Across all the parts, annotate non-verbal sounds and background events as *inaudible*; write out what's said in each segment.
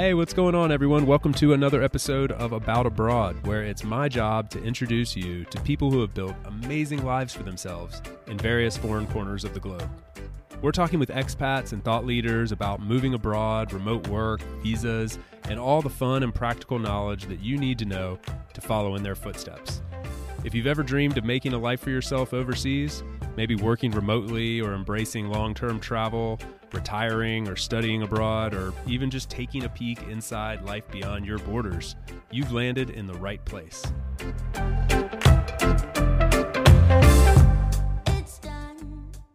Hey, what's going on, everyone? Welcome to another episode of About Abroad, where it's my job to introduce you to people who have built amazing lives for themselves in various foreign corners of the globe. We're talking with expats and thought leaders about moving abroad, remote work, visas, and all the fun and practical knowledge that you need to know to follow in their footsteps. If you've ever dreamed of making a life for yourself overseas, maybe working remotely or embracing long term travel, retiring or studying abroad, or even just taking a peek inside life beyond your borders, you've landed in the right place.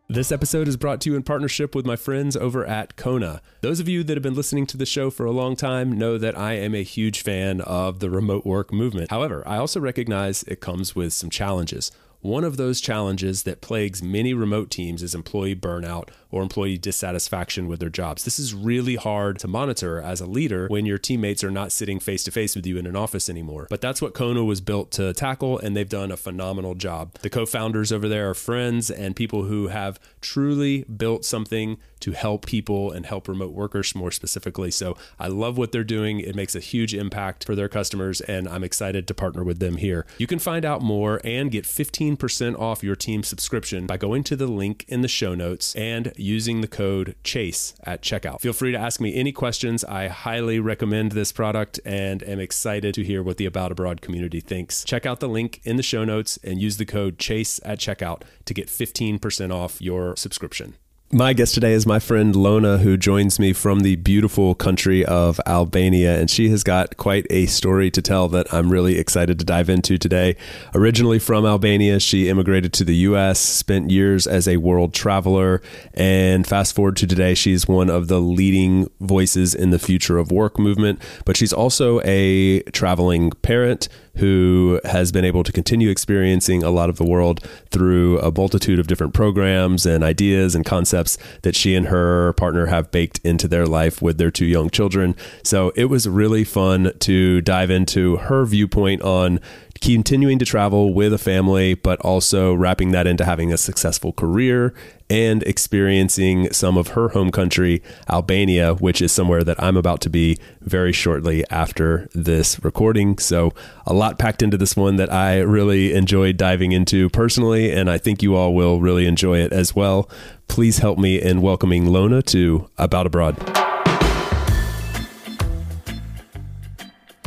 This episode is brought to you in partnership with my friends over at Kona. Those of you that have been listening to the show for a long time know that I am a huge fan of the remote work movement. However, I also recognize it comes with some challenges. One of those challenges that plagues many remote teams is employee burnout or employee dissatisfaction with their jobs. This is really hard to monitor as a leader when your teammates are not sitting face to face with you in an office anymore. But that's what Kona was built to tackle, and they've done a phenomenal job. The co founders over there are friends and people who have truly built something to help people and help remote workers more specifically. So I love what they're doing. It makes a huge impact for their customers, and I'm excited to partner with them here. You can find out more and get 15% off your team subscription by going to the link in the show notes and using the code CHASE at checkout. Feel free to ask me any questions. I highly recommend this product and am excited to hear what the About Abroad community thinks. Check out the link in the show notes and use the code CHASE at checkout to get 15% off your subscription. My guest today is my friend Lona, who joins me from the beautiful country of Albania, and she has got quite a story to tell that I'm really excited to dive into today. Originally from Albania, she immigrated to the US, spent years as a world traveler, and fast forward to today, she's one of the leading voices in the future of work movement, but she's also a traveling parent who has been able to continue experiencing a lot of the world through a multitude of different programs and ideas and concepts that she and her partner have baked into their life with their two young children. So it was really fun to dive into her viewpoint on continuing to travel with a family, but also wrapping that into having a successful career and experiencing some of her home country, Albania, which is somewhere that I'm about to be very shortly after this recording. So, a lot packed into this one that I really enjoyed diving into personally, and I think you all will really enjoy it as well. Please help me in welcoming Lona to About Abroad.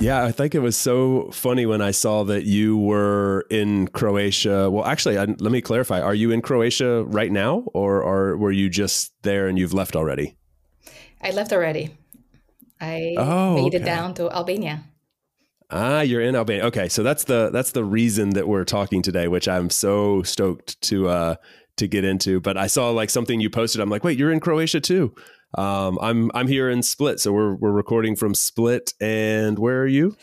Yeah, I think it was so funny when I saw that you were in Croatia. Well, actually, I, let me clarify. Are you in Croatia right now, or, or were you just there and you've left already? I left already. I oh, made okay. it down to Albania. Ah, you're in Albania. Okay, so that's the that's the reason that we're talking today, which I'm so stoked to uh to get into. But I saw like something you posted. I'm like, wait, you're in Croatia too. Um, I'm I'm here in Split, so we're we're recording from Split. And where are you?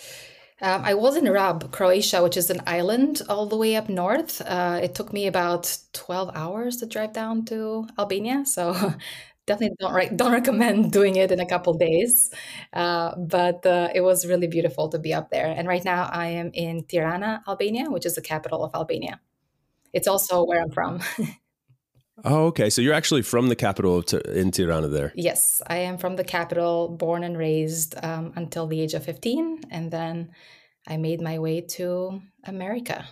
Um, I was in Rab, Croatia, which is an island all the way up north. Uh, it took me about 12 hours to drive down to Albania. So *laughs* definitely don't, re- don't recommend doing it in a couple days. Uh, but uh, it was really beautiful to be up there. And right now I am in Tirana, Albania, which is the capital of Albania. It's also where I'm from. *laughs* Oh, okay. So you're actually from the capital of in Tirana there. Yes, I am from the capital, born and raised um, until the age of 15. And then I made my way to America.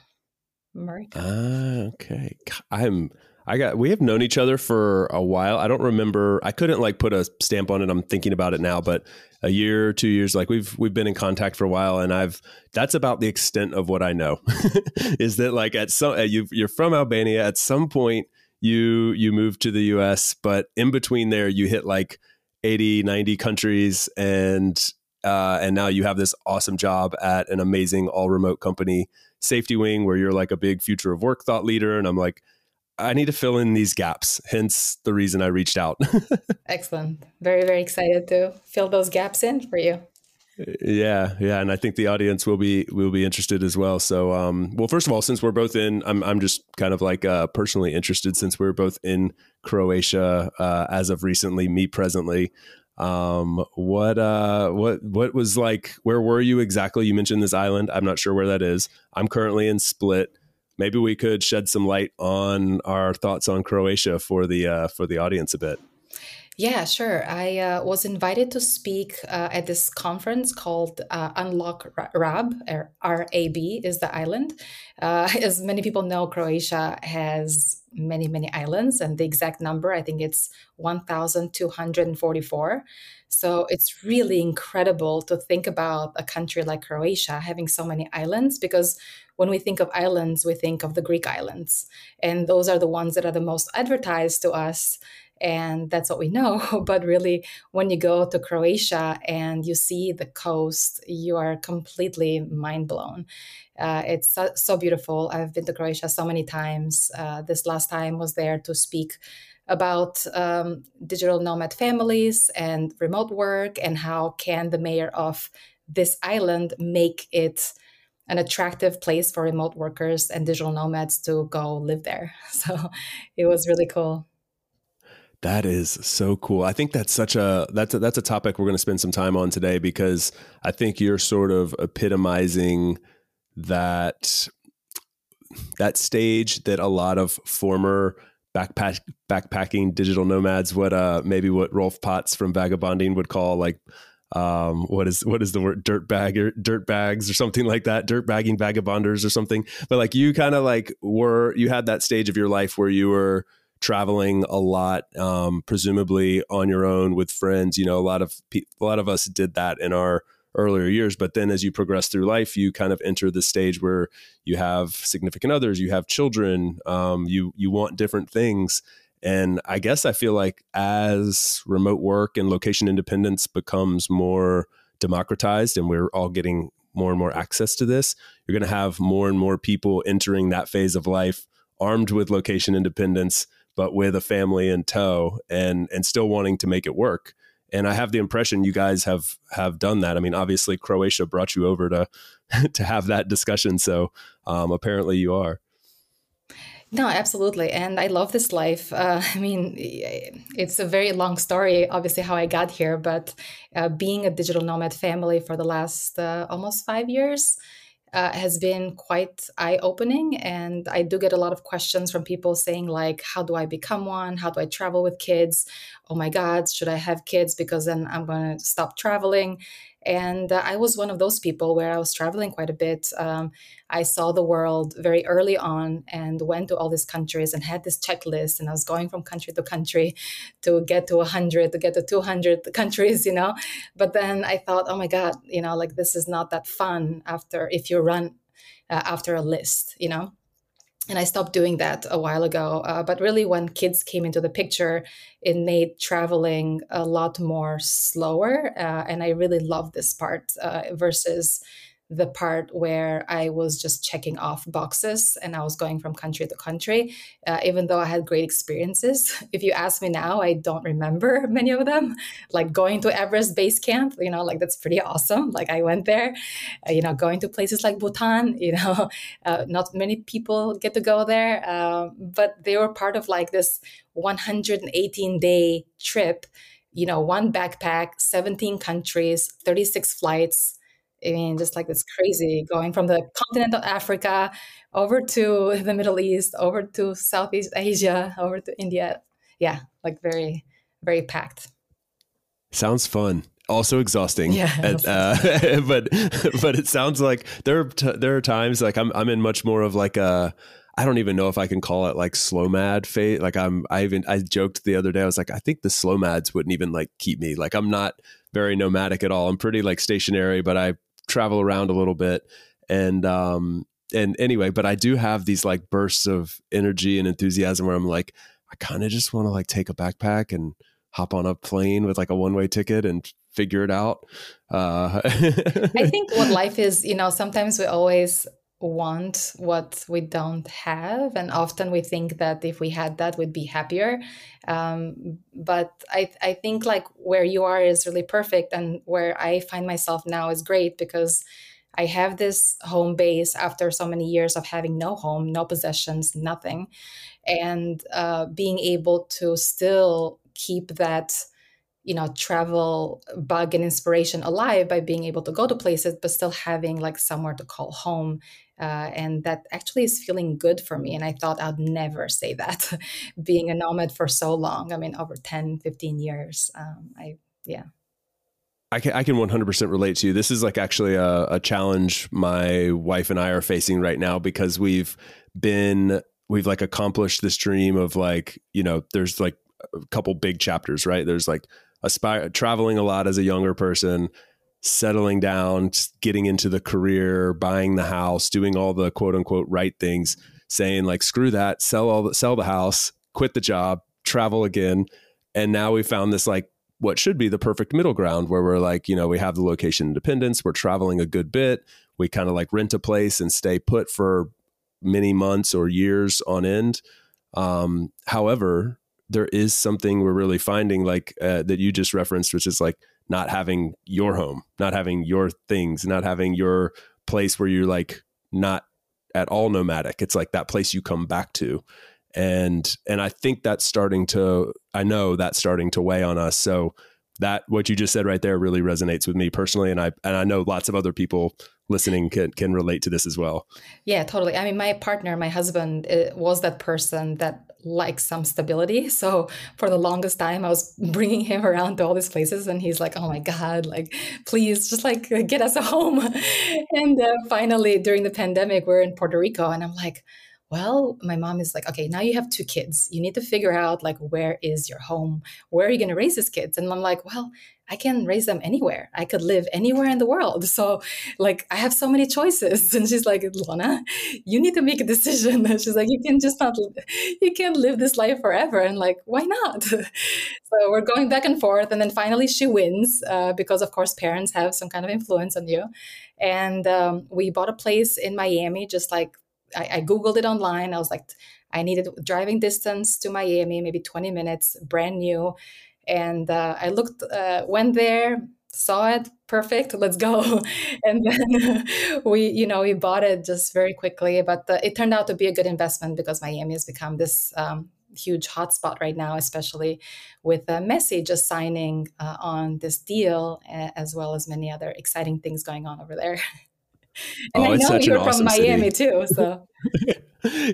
America. Ah, okay. I'm, I got, we have known each other for a while. I don't remember, I couldn't like put a stamp on it. I'm thinking about it now, but a year, two years, like we've, we've been in contact for a while and I've, that's about the extent of what I know *laughs* is that like at some, you, you're from Albania at some point, you you moved to the US, but in between there you hit like 80, 90 countries and uh, and now you have this awesome job at an amazing all remote company, SafetyWing, where you're like a big future of work thought leader. And I'm like, I need to fill in these gaps. Hence the reason I reached out. *laughs* Excellent. Very, very excited to fill those gaps in for you. Yeah, yeah, and I think the audience will be will be interested as well. So, um, well, first of all, since we're both in, I'm I'm just kind of like uh, personally interested since we're both in Croatia uh, as of recently, me presently. Um, what uh, what what was like? Where were you exactly? You mentioned this island. I'm not sure where that is. I'm currently in Split. Maybe we could shed some light on our thoughts on Croatia for the uh, for the audience a bit. Yeah, sure. I uh, was invited to speak uh, at this conference called uh, Unlock Rab, or RAB is the island. Uh, *laughs* as many people know, Croatia has many, many islands, and the exact number, I think it's 1,244. So it's really incredible to think about a country like Croatia having so many islands because when we think of islands, we think of the Greek islands. And those are the ones that are the most advertised to us and that's what we know. *laughs* But really, when you go to Croatia and you see the coast, you are completely mind blown. Uh, it's so, so, beautiful. I've been to Croatia so many times. Uh, this last time was there to speak about um, digital nomad families and remote work and how can the mayor of this island make it an attractive place for remote workers and digital nomads to go live there. *laughs* So it was really cool. That is so cool. I think that's such a that's a, that's a topic we're going to spend some time on today because I think you're sort of epitomizing that that stage that a lot of former backpack backpacking digital nomads what uh maybe what Rolf Potts from Vagabonding would call like um, what is what is the word dirt bag or dirt bags or something like that dirt bagging vagabonders or something but like you kind of like were you had that stage of your life where you were traveling a lot, um, presumably on your own with friends. You know, a lot of pe- a lot of us did that in our earlier years. But then as you progress through life, you kind of enter the stage where you have significant others, you have children, um, you you want different things. And I guess I feel like as remote work and location independence becomes more democratized and we're all getting more and more access to this, you're going to have more and more people entering that phase of life armed with location independence but with a family in tow and and still wanting to make it work. And I have the impression you guys have have done that. I mean, obviously Croatia brought you over to *laughs* to have that discussion, so um, apparently you are. No, absolutely. And I love this life. Uh, *laughs* I mean, it's a very long story, obviously, how I got here, but uh, being a digital nomad family for the last uh, almost five years, uh, has been quite eye opening. And I do get a lot of questions from people saying, like, how do I become one? How do I travel with kids? Oh my God, should I have kids? Because then I'm going to stop traveling. And uh, I was one of those people where I was traveling quite a bit. Um, I saw the world very early on and went to all these countries and had this checklist. And I was going from country to country to get to 100, to get to 200 *laughs* countries, you know. But then I thought, oh my God, you know, like this is not that fun after if you run uh, after a list, you know and I stopped doing that a while ago. Uh, but really, when kids came into the picture, it made traveling a lot more slower. Uh, and I really love this part uh, versus the part where I was just checking off boxes and I was going from country to country, uh, even though I had great experiences. *laughs* If you ask me now, I don't remember *laughs* many of them. Like going to Everest Base Camp, you know, like that's pretty awesome. Like I went there, uh, you know, going to places like Bhutan, *laughs* you know, uh, not many people get to go there, um, but they were part of like this 118 day trip, you know, one backpack, 17 countries, 36 flights I mean, just like it's crazy going from the continent of Africa over to *laughs* the Middle East, over to Southeast Asia, over to India. Yeah, like very, very packed. Sounds fun. Also exhausting. Yeah. *laughs* And, uh, *laughs* but but it sounds like there are t- there are times like I'm I'm in much more of like a I don't even know if I can call it like slo-mad fate. Like I'm, I even, I joked the other day, I was like, I think the slo-mads wouldn't even like keep me. Like I'm not very nomadic at all. I'm pretty like stationary, but I travel around a little bit. And um and anyway but i do have these like bursts of energy and enthusiasm where i'm like i kind of just want to like take a backpack and hop on a plane with like a one way ticket and figure it out. Uh *laughs* i think what life is you know sometimes we always want what we don't have and often we think that if we had that we'd be happier. Um, but I, I think like where you are is really perfect and where i find myself now is great because i have this home base after so many years of having no home no possessions nothing. And uh, being able to still keep that you know travel bug and inspiration alive by being able to go to places but still having like somewhere to call home uh, and that actually is feeling good for me and i thought i'd never say that *laughs* being a nomad for so long i mean over 10 15 years um, i yeah I can, I can 100% relate to you. This is like actually a, a challenge my wife and I are facing right now because we've been, we've like accomplished this dream of like, you know, there's like a couple big chapters, right? There's like aspire traveling a lot as a younger person, settling down, getting into the career, buying the house, doing all the quote unquote right things, saying like screw that, sell all the sell the house, quit the job, travel again. And now we found this like what should be the perfect middle ground where we're like, you know, we have the location independence, we're traveling a good bit, we kind of like rent a place and stay put for many months or years on end. Um, however, there is something we're really finding like uh, that you just referenced which is like not having your home not having your things not having your place where you're like not at all nomadic. It's like that place you come back to. And and i think that's starting to i know that's starting to weigh on us. So that what you just said right there really resonates with me personally and i and i know lots of other people listening can can relate to this as well. Yeah totally. I mean my partner my husband uh, was that person that like some stability. *laughs* So for the longest time, I was *laughs* bringing him around to all these places, and he's like, "Oh my god, like please, just like get us a *laughs* home." and uh, finally, during the pandemic, we're in Puerto Rico, and I'm like, well my mom is like okay now you have two kids. You need to figure out like where is your home? Where are you going to raise these kids? And i'm like well i can raise them anywhere. I could live anywhere in the world. So like i have so many choices. And she's like Lona you need to make a decision. *laughs* And she's like you can just not you can't live this life forever. And like why not? *laughs* So we're going back and forth. And then finally she wins uh, because of course parents have some kind of influence on you. And um, we bought a place in miami just like I, I Googled it online. I was like, I needed driving distance to Miami, maybe 20 minutes, brand new. And uh, I looked, uh, went there, saw it, perfect, let's go. *laughs* and then *laughs* we, you know, we bought it just very quickly. But uh, it turned out to be a good investment because Miami has become this um, huge hotspot right now, especially with uh, Messi just signing uh, on this deal, as well as many other exciting things going on over there. *laughs* and oh, I know you're from Miami city. too, *laughs* so.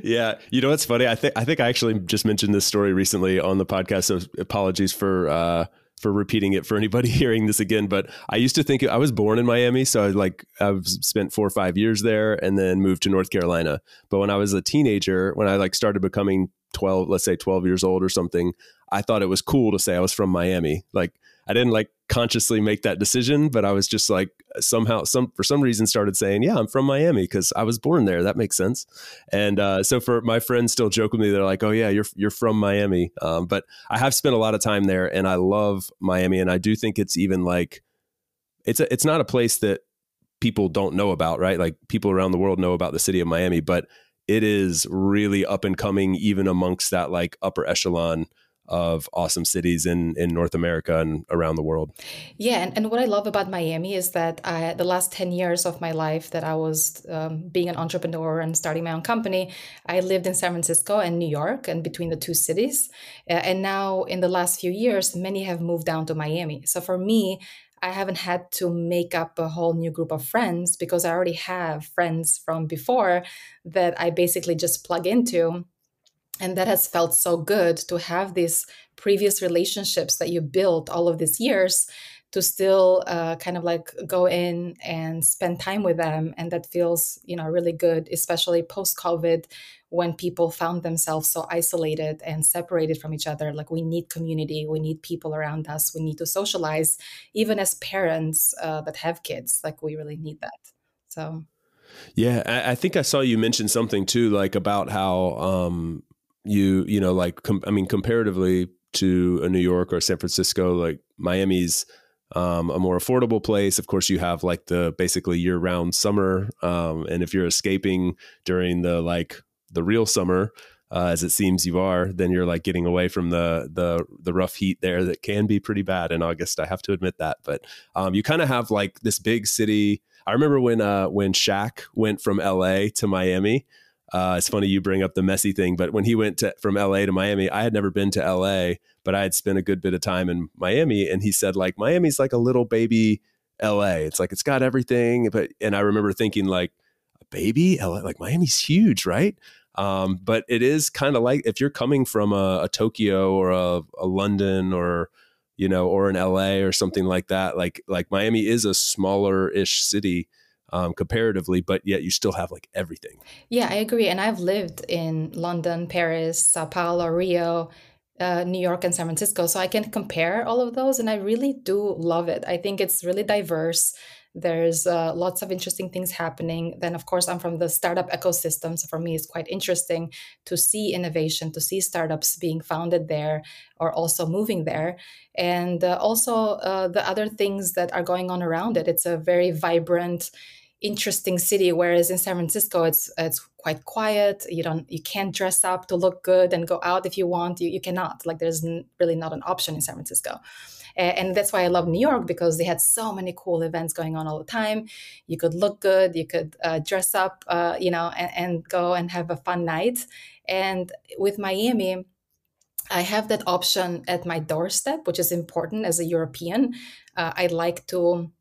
yeah, you know what's funny? I think I think I actually just mentioned this story recently on the podcast. So apologies for uh, for repeating it for anybody *laughs* hearing this again. But I used to think I was born in Miami, so I like I've spent four or five years there, and then moved to North Carolina. But when I was a teenager, when I like started becoming twelve, let's say twelve years old or something, I thought it was cool to say I was from Miami. Like I didn't like consciously make that decision, but I was just like somehow some for some reason started saying, "Yeah, I'm from Miami because I was born there. That makes sense." And uh, so for my friends, still joke with me. They're like, "Oh yeah, you're you're from Miami." Um, but I have spent a lot of time there, and I love Miami, and I do think it's even like it's a, it's not a place that people don't know about, right? Like people around the world know about the city of Miami, but it is really up and coming, even amongst that like upper echelon of awesome cities in in North America and around the world. Yeah, and, and what I love about Miami is that I, the last ten years of my life that I was um, being an entrepreneur and starting my own company, I lived in San Francisco and New York, and between the two cities. Uh, and now, in the last few years, many have moved down to Miami. So for me, I haven't had to make up a whole new group of friends because I already have friends from before that I basically just plug into and that has felt so good to have these previous relationships that you built all of these years to still uh, kind of like go in and spend time with them. And that feels you know really good especially post covid when people found themselves so isolated and separated from each other. Like we need community we need people around us we need to socialize even as parents uh, that have kids. Like we really need that. So yeah I, I think i saw you mention something too like about how um you you know like com- I mean comparatively to a New York or San Francisco, like Miami's um, a more affordable place. Of course, you have like the basically year round summer, um, and if you're escaping during the like the real summer, uh, as it seems you are, then you're like getting away from the the the rough heat there that can be pretty bad in August. I have to admit that, but um, you kind of have like this big city. I remember when uh, when Shaq went from L.A. to Miami Uh, it's funny you bring up the Messi thing, but when he went to, from LA to Miami, I had never been to LA, but I had spent a good bit of time in Miami, and he said like Miami's like a little baby LA. It's like it's got everything, but and I remember thinking like a baby LA, like Miami's huge, right? Um, but it is kind of like if you're coming from a, a Tokyo or a, a, London or you know or an LA or something like that, like like Miami is a smaller ish city. Um, comparatively, but yet you still have like everything. Yeah, I agree. And I've lived in London, Paris, Sao Paulo, Rio, uh, New York and San Francisco. So I can compare all of those, and I really do love it. I think it's really diverse. There's uh, lots of interesting things happening. Then, of course, I'm from the startup ecosystem. So for me, it's quite interesting to see innovation, to see startups being founded there or also moving there. And uh, also uh, the other things that are going on around it. It's a very vibrant, interesting city whereas in san francisco it's it's quite quiet. You don't you can't dress up to look good and go out if you want. You, you cannot. Like there's really not an option in san francisco. And that's why i love new york because they had so many cool events going on all the time. You could look good you could uh, dress up uh, you know and, and go and have a fun night. And with miami I have that option at my doorstep, which is important as a European. Uh, I like to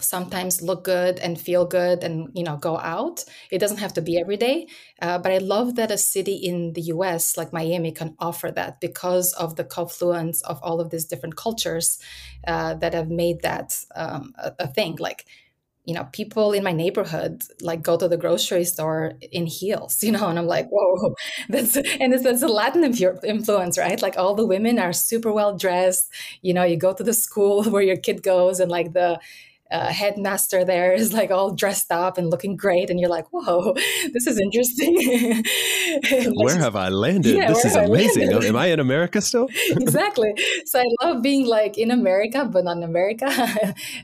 sometimes look good and feel good and you know go out. It doesn't have to be every day uh, but i love that a city in the us like miami can offer that because of the confluence of all of these different cultures uh, that have made that um, a, a, thing. Like you know people in my neighborhood like go to the grocery store in heels *laughs* you know and i'm like whoa *laughs* that's and it's, it's a latin influence right? Like all the women are super well dressed. You know you go to the school *laughs* where your kid goes and like the uh, headmaster there is like all dressed up and looking great, and you're like, "Whoa, *laughs* this is interesting." *laughs* where have I landed? Yeah, this is amazing. Am I in America still? *laughs* exactly. So I love being like in America, but not in America.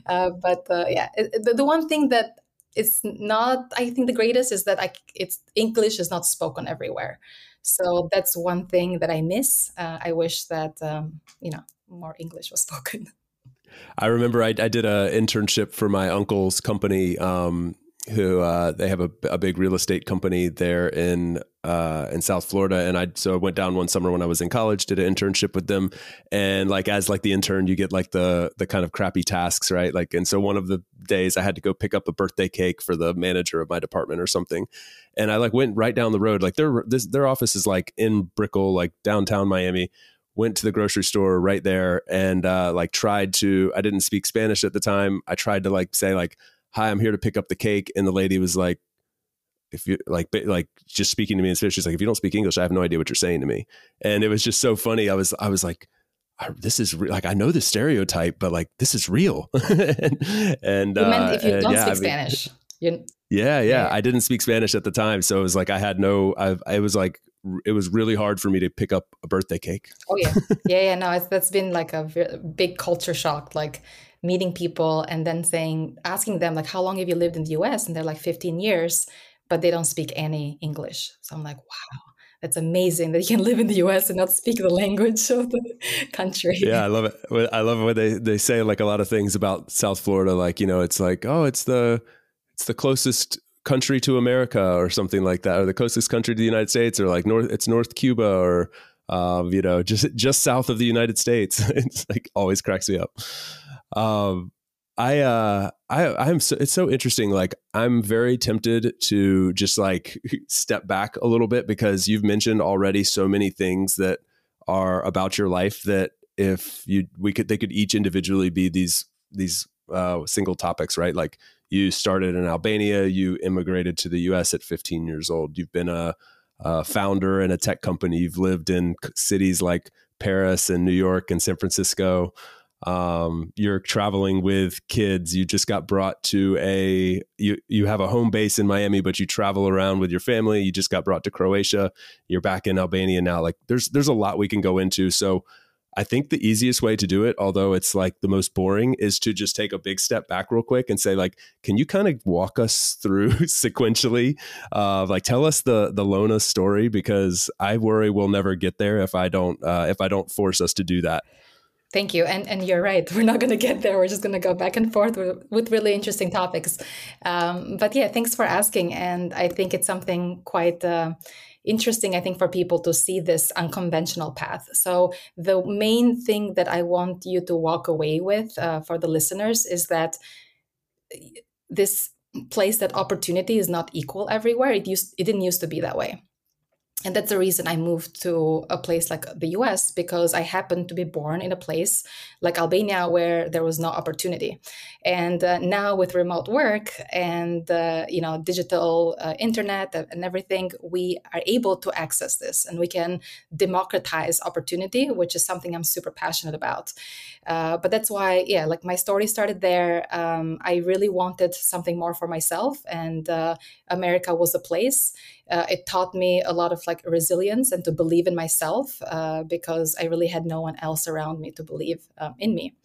uh, but uh, yeah, the, the one thing that it's not, I think, the greatest is that I, it's English is not spoken everywhere. So that's one thing that I miss. Uh, I wish that um, you know more English was spoken. I remember I, I did an internship for my uncle's company, um, who uh, they have a, a, big real estate company there in uh, in South Florida, and I so I went down one summer when I was in college, did an internship with them, and like as like the intern, you get like the the kind of crappy tasks, right? Like, and so one of the days I had to go pick up a birthday cake for the manager of my department or something, and I like went right down the road, like their this their office is like in Brickell, like downtown Miami went to the grocery store right there and uh, like tried to i didn't speak spanish at the time. I tried to like say like hi i'm here to pick up the cake and the lady was like if you like like just speaking to me in spanish she's like if you don't speak english i have no idea what you're saying to me. And it was just so funny. I was i was like this is re- like I know the stereotype, but like this is real. *laughs* and, and meant if you uh, don't yeah, speak I mean, Spanish, yeah, yeah, yeah, I didn't speak Spanish at the time, so it was like I had no. I, I was like it was really hard for me to pick up a birthday cake. Oh yeah, *laughs* yeah, yeah. No, that's been like a big culture shock. Like meeting people and then saying, asking them like, "How long have you lived in the U.S.?" and they're like, "15 years," but they don't speak any English. So I'm like, wow. That's amazing that you can live in the U.S. and not speak the language of the country. Yeah, I love it. I love when they, they say like a lot of things about South Florida. Like you know, it's like oh, it's the it's the closest country to America or something like that, or the closest country to the United States, or like North, it's North Cuba, or um, you know, *laughs* just just south of the United States. *laughs* it's like always cracks me up. Um, I uh, I I'm so, it's so interesting. Like I'm very tempted to just like *laughs* step back a little bit because you've mentioned already so many things that are about your life that if you we could they could each individually be these these uh, single topics, right? Like you started in Albania, you immigrated to the US at 15 years old. You've been a, a founder in a tech company. You've lived in cities like Paris and New York and San Francisco. Um, you're traveling with kids. You just got brought to a you you have a home base in Miami, but you travel around with your family. You just got brought to Croatia. You're back in Albania now. Like there's there's a lot we can go into. So I think the easiest way to do it, although it's like the most boring, is to just take a big step back real quick and say, like, can you kind of walk us through *laughs* sequentially? Uh, like, tell us the the Lona story because I worry we'll never get there if I don't uh, if I don't force us to do that. Thank you. And and you're right. We're not going to get there. We're just going to go back and forth with, with really interesting topics. Um, but yeah, thanks for asking. And I think it's something quite uh, interesting, I think, for people to see this unconventional path. So the main thing that I want you to walk away with uh, for the listeners is that this place that opportunity is not equal everywhere. It used it didn't used to be that way and that's the reason I moved to a place like the US because I happened to be born in a place like Albania where there was no opportunity. And uh, now with remote work and uh, you know digital uh, internet and everything, we are able to access this and we can democratize opportunity, which is something I'm super passionate about. Uh, but that's why, yeah, like my story started there. Um, I really wanted something more for myself, and uh, America was a place. Uh, it taught me a lot of like resilience and to believe in myself uh, because I really had no one else around me to believe um, in me.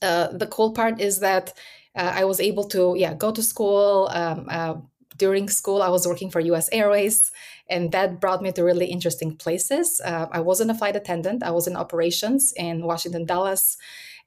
Uh, the cool part is that uh, I was able to, yeah, go to school. Um, during school, I was working for U.S. Airways and that brought me to really interesting places. Uh, I wasn't a flight attendant; I was in operations in Washington Dulles,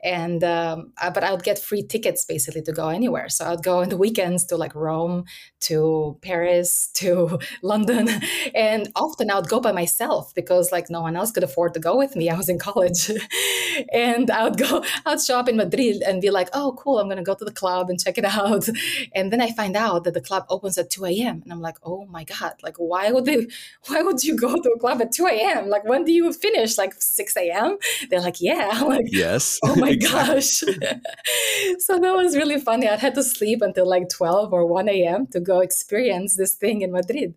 and um, uh, but I would get free tickets basically to go anywhere. So I'd go on the weekends to like Rome, to Paris, *laughs* to London, and often I would go by myself because like no one else could afford to go with me. I was in college, *laughs* and I would go, I'd show up in Madrid and be like, oh cool, I'm gonna go to the club and check it out, *laughs* and then I find out that the club opens at 2 a.m. and I'm like, oh my god, like why would they, why would you go to a club at 2 a.m. Like when do you finish? Like 6 a.m. They're like, yeah. I'm like, yes. Oh my *laughs* gosh. *laughs* so that was really funny. I had to sleep until like 12 or 1 a.m. to go experience this thing in Madrid.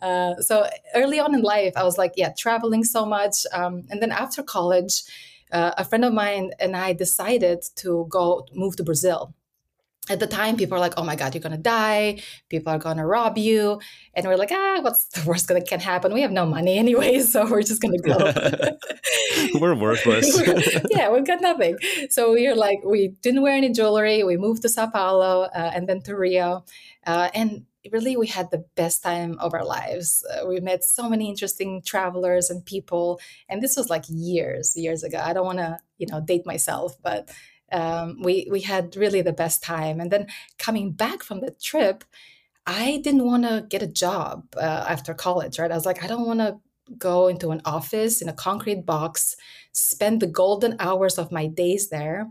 Uh, so early on in life, I was like, yeah, traveling so much. Um, and then after college, uh, a friend of mine and I decided to go move to Brazil at the time people are like oh my god you're gonna die. People are gonna rob you. And we're like ah what's the worst that can happen? We have no money anyway *laughs* so we're just gonna go. *laughs* We're worthless. *laughs* Yeah we've got nothing. So we are like we didn't wear any jewelry. We moved to sao paulo uh, and then to rio. Uh, and really we had the best time of our lives. Uh, we met so many interesting travelers and people. And this was like years years ago. I don't want to you know date myself but um, we we had really the best time. And then coming back from the trip, I didn't want to get a job uh, after college. Right? I was like, I don't want to go into an office in a concrete box, spend the golden hours of my days there,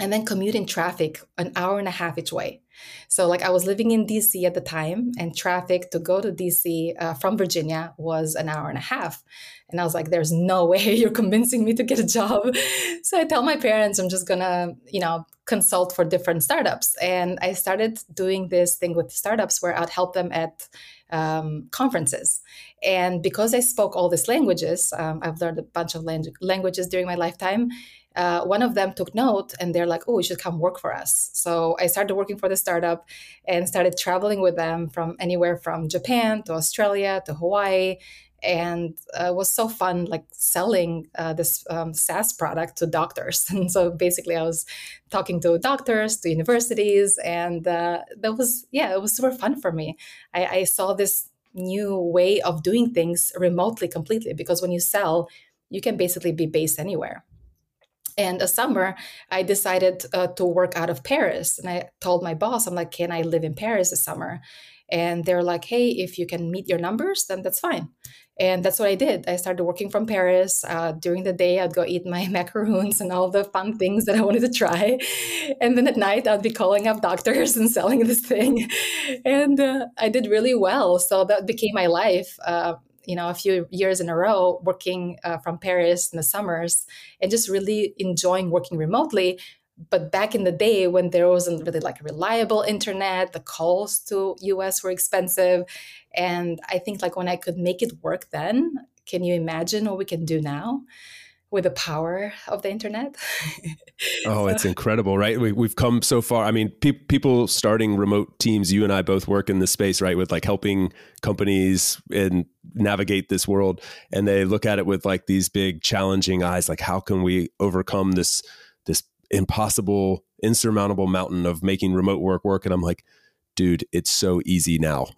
and then commute in traffic an hour and a half each way. So, like, I was living in DC at the time, and traffic to go to DC uh, from Virginia was an hour and a half. And I was like, there's no *laughs* way you're convincing me to get a job. *laughs* So I tell my parents I'm just gonna, you know, consult for different startups. And I started doing this thing with startups where I'd help them at um, conferences. And because I spoke all these languages, um, I've learned a bunch of lang- languages during my lifetime uh, one of them took note and they're like, oh, you should come work for us. So I started working for the startup and started traveling with them from anywhere from Japan to Australia to Hawaii. And uh, it was so fun, like selling uh, this um, SaaS product to doctors. *laughs* And so basically, I was talking to doctors, to universities, and uh, that was, yeah, it was super fun for me. I, I saw this new way of doing things remotely completely because when you sell, you can basically be based anywhere. And a summer, I decided uh, to work out of Paris. And I told my boss, I'm like, can I live in Paris this summer? And they're like, hey, if you can meet your numbers, then that's fine. And that's what I did. I started working from Paris. Uh, during the day, I'd go eat my *laughs* macaroons and all the fun things that I wanted to try. And then at night, I'd be calling up doctors *laughs* and selling this thing. And uh, I did really well. So that became my life. Uh, you know a few years in a row working uh, from paris in the summers and just really enjoying working remotely. But back in the day when there wasn't really like reliable internet the calls to us were expensive. And i think like when i could make it work then can you imagine what we can do now with the power of the internet. *laughs* oh, it's incredible, right? We, have come so far. I mean, pe- people starting remote teams, you and I both work in this space, right? With like helping companies and navigate this world. And they look at it with like these big challenging eyes, like how can we overcome this, this impossible, insurmountable mountain of making remote work work? And I'm like, dude, it's so easy now.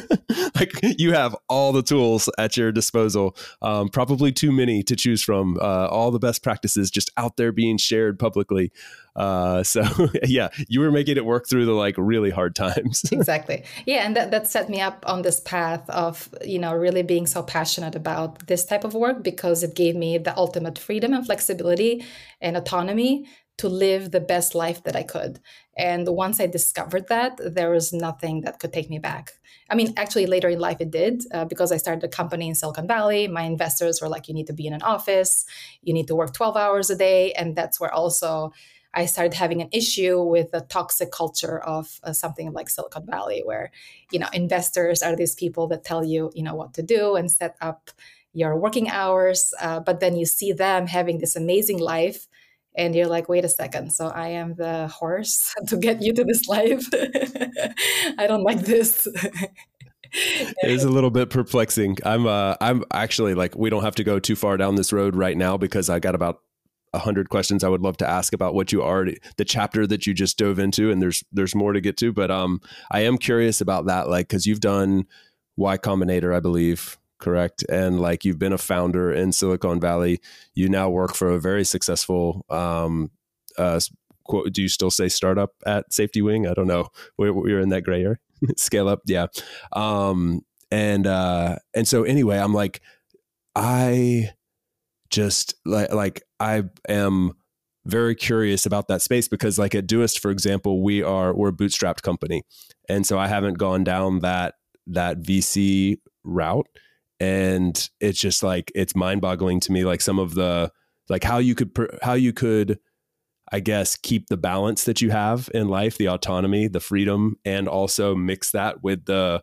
*laughs* like you have all the tools at your disposal, um, probably too many to choose from. Uh, all the best practices just out there being shared publicly. Uh, *laughs* so yeah, you were making it work through the like really hard times. *laughs* exactly. Yeah, and that that set me up on this path of you know really being so passionate about this type of work because it gave me the ultimate freedom and flexibility and autonomy to live the best life that I could. And once I discovered that, there was nothing that could take me back. I mean, actually, later in life, it did uh, because I started a company in Silicon Valley. My investors were like, you need to be in an office, you need to work 12 hours a day. And that's where also I started having an issue with the toxic culture of uh, something like Silicon Valley, where, you know, investors are these people that tell you, you know, what to do and set up your working hours. Uh, but then you see them having this amazing life and you're like wait a second so i am the horse *laughs* to get you to this life? *laughs* I don't like this. *laughs* It is a little bit perplexing. I'm uh i'm actually like we don't have to go too far down this road right now because i got about a hundred questions I would love to ask about what you already the chapter that you just dove into, and there's there's more to get to. But um, I am curious about that, like because you've done Y Combinator, I believe, correct? And like you've been a founder in Silicon Valley. You now work for a very successful. Um, uh, quote, do you still say startup at SafetyWing? I don't know. We're, we're in that gray area. *laughs* Scale up, yeah. Um, and uh, and so anyway, I'm like, I just like like I am very curious about that space because like at Doist, for example, we are we're a bootstrapped company. And so I haven't gone down that that VC route and it's just like it's mind-boggling to me like some of the like how you could how you could i guess keep the balance that you have in life the autonomy the freedom and also mix that with the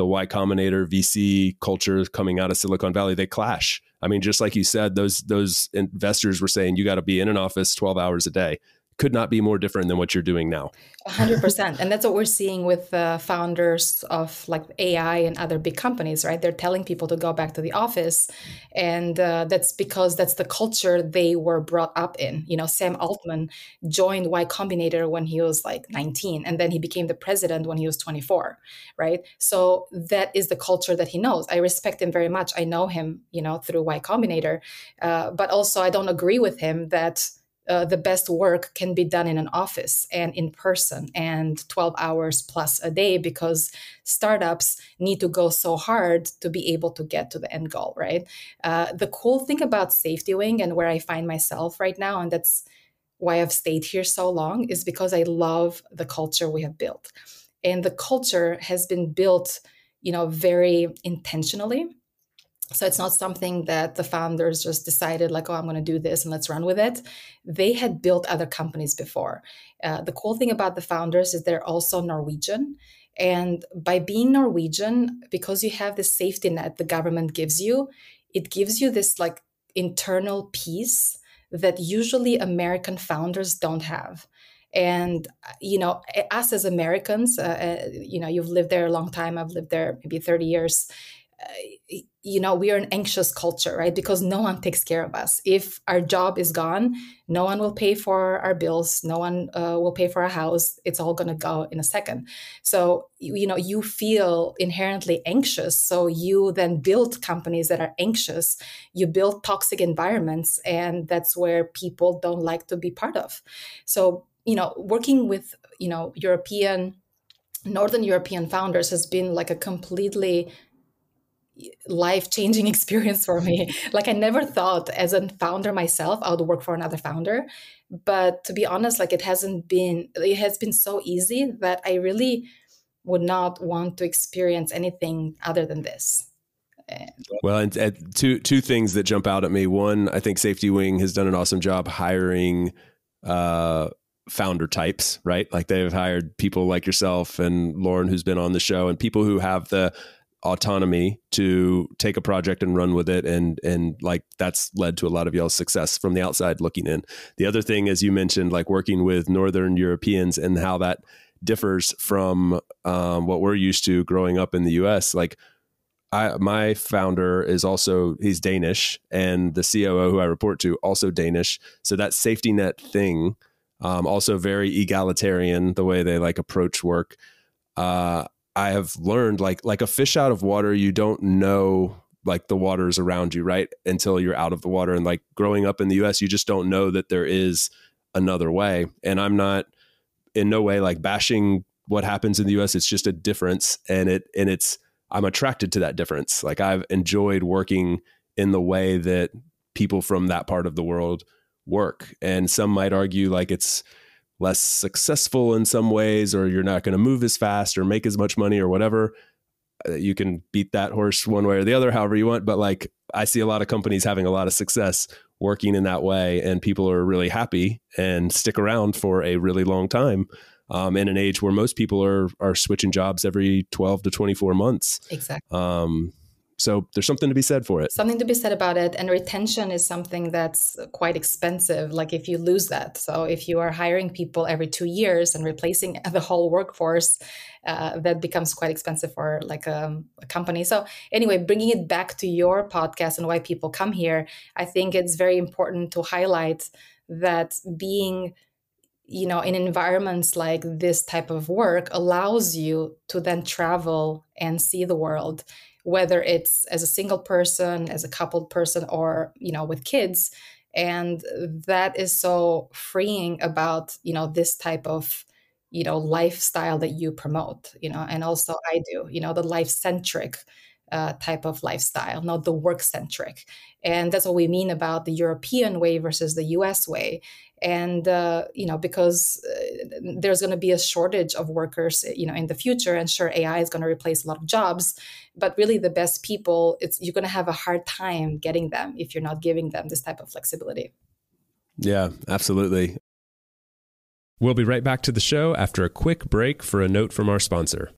the y combinator vc culture coming out of silicon valley they clash. I mean just like you said those those investors were saying you got to be in an office 12 hours a day could not be more different than what you're doing now. 100%. and that's what we're seeing with the founders of like AI and other big companies, right? They're telling people to go back to the office. And uh, that's because that's the culture they were brought up in. You know, Sam Altman joined Y Combinator when he was like 19, and then he became the president when he was 24, right? So that is the culture that he knows. I respect him very much. I know him, you know, through Y Combinator. Uh, but also, I don't agree with him that uh, the best work can be done in an office and in person and 12 hours plus a day because startups need to go so hard to be able to get to the end goal right? Uh, the cool thing about SafetyWing and where i find myself right now and that's why i've stayed here so long is because i love the culture we have built. And the culture has been built you know very intentionally so it's not something that the founders just decided, like, oh, I'm going to do this and let's run with it. They had built other companies before. Uh, the cool thing about the founders is they're also Norwegian. And by being Norwegian, because you have this safety net the government gives you, it gives you this like internal peace that usually American founders don't have and you know us as americans uh, uh you know you've lived there a long time i've lived there maybe 30 years uh, you know we are an anxious culture right? Because no one takes care of us. If our job is gone no one will pay for our bills no one uh, will pay for our house. It's all going to go in a second. So you know you feel inherently anxious. So you then build companies that are anxious. You build toxic environments and that's where people don't like to be part of. So you know working with you know european northern european founders has been like a completely life changing *laughs* experience for me. Like I never thought as a founder myself I would work for another founder, but to be honest like it hasn't been it has been so easy that I really would not want to experience anything other than this. Well, and, and two two things that jump out at me. One, I think SafetyWing has done an awesome job hiring uh, founder types, right? Like they've hired people like yourself and Lauren, who's been on the show, and people who have the autonomy to take a project and run with it. And and like that's led to a lot of y'all's success from the outside looking in. The other thing as you mentioned like working with northern europeans and how that differs from um, what we're used to growing up in the us like I, my founder is also he's danish and the coo who i report to also danish. So that safety net thing um, also very egalitarian the way they like approach work. Uh, I have learned like like a fish out of water, you don't know like the waters around you, right? Until you're out of the water. And like growing up in the US, you just don't know that there is another way. And I'm not in no way like bashing what happens in the US. It's just a difference. And it and it's I'm attracted to that difference. Like I've enjoyed working in the way that people from that part of the world work. And some might argue like it's less successful in some ways, or you're not going to move as fast or make as much money or whatever. Uh, you can beat that horse one way or the other, however you want. But like, I see a lot of companies having a lot of success working in that way, and people are really happy and stick around for a really long time. Um, in an age where most people are are switching jobs every 12 to 24 months. Exactly. Um, so there's something to be said for it. Something to be said about it. And retention is something that's quite expensive. Like if you lose that. So if you are hiring people every two years and replacing *laughs* the whole workforce, uh, that becomes quite expensive for like um, a company. So anyway, bringing it back to your podcast and why people come here, I think it's very important to highlight that being you know in environments like this type of work allows you to then travel and see the world whether it's as a single person as a coupled person or you know with kids. And that is so freeing about you know this type of you know lifestyle that you promote you know and also i do you know the life centric uh, type of lifestyle, not the work centric. And that's what we mean about the European way versus the US way. And uh, you know because uh, there's going to be a shortage of workers you know in the future and sure ai is going to replace a lot of jobs but really the best people it's you're going to have a hard time getting them if you're not giving them this type of flexibility. Yeah absolutely. We'll be right back to the show after a quick break for a note from our sponsor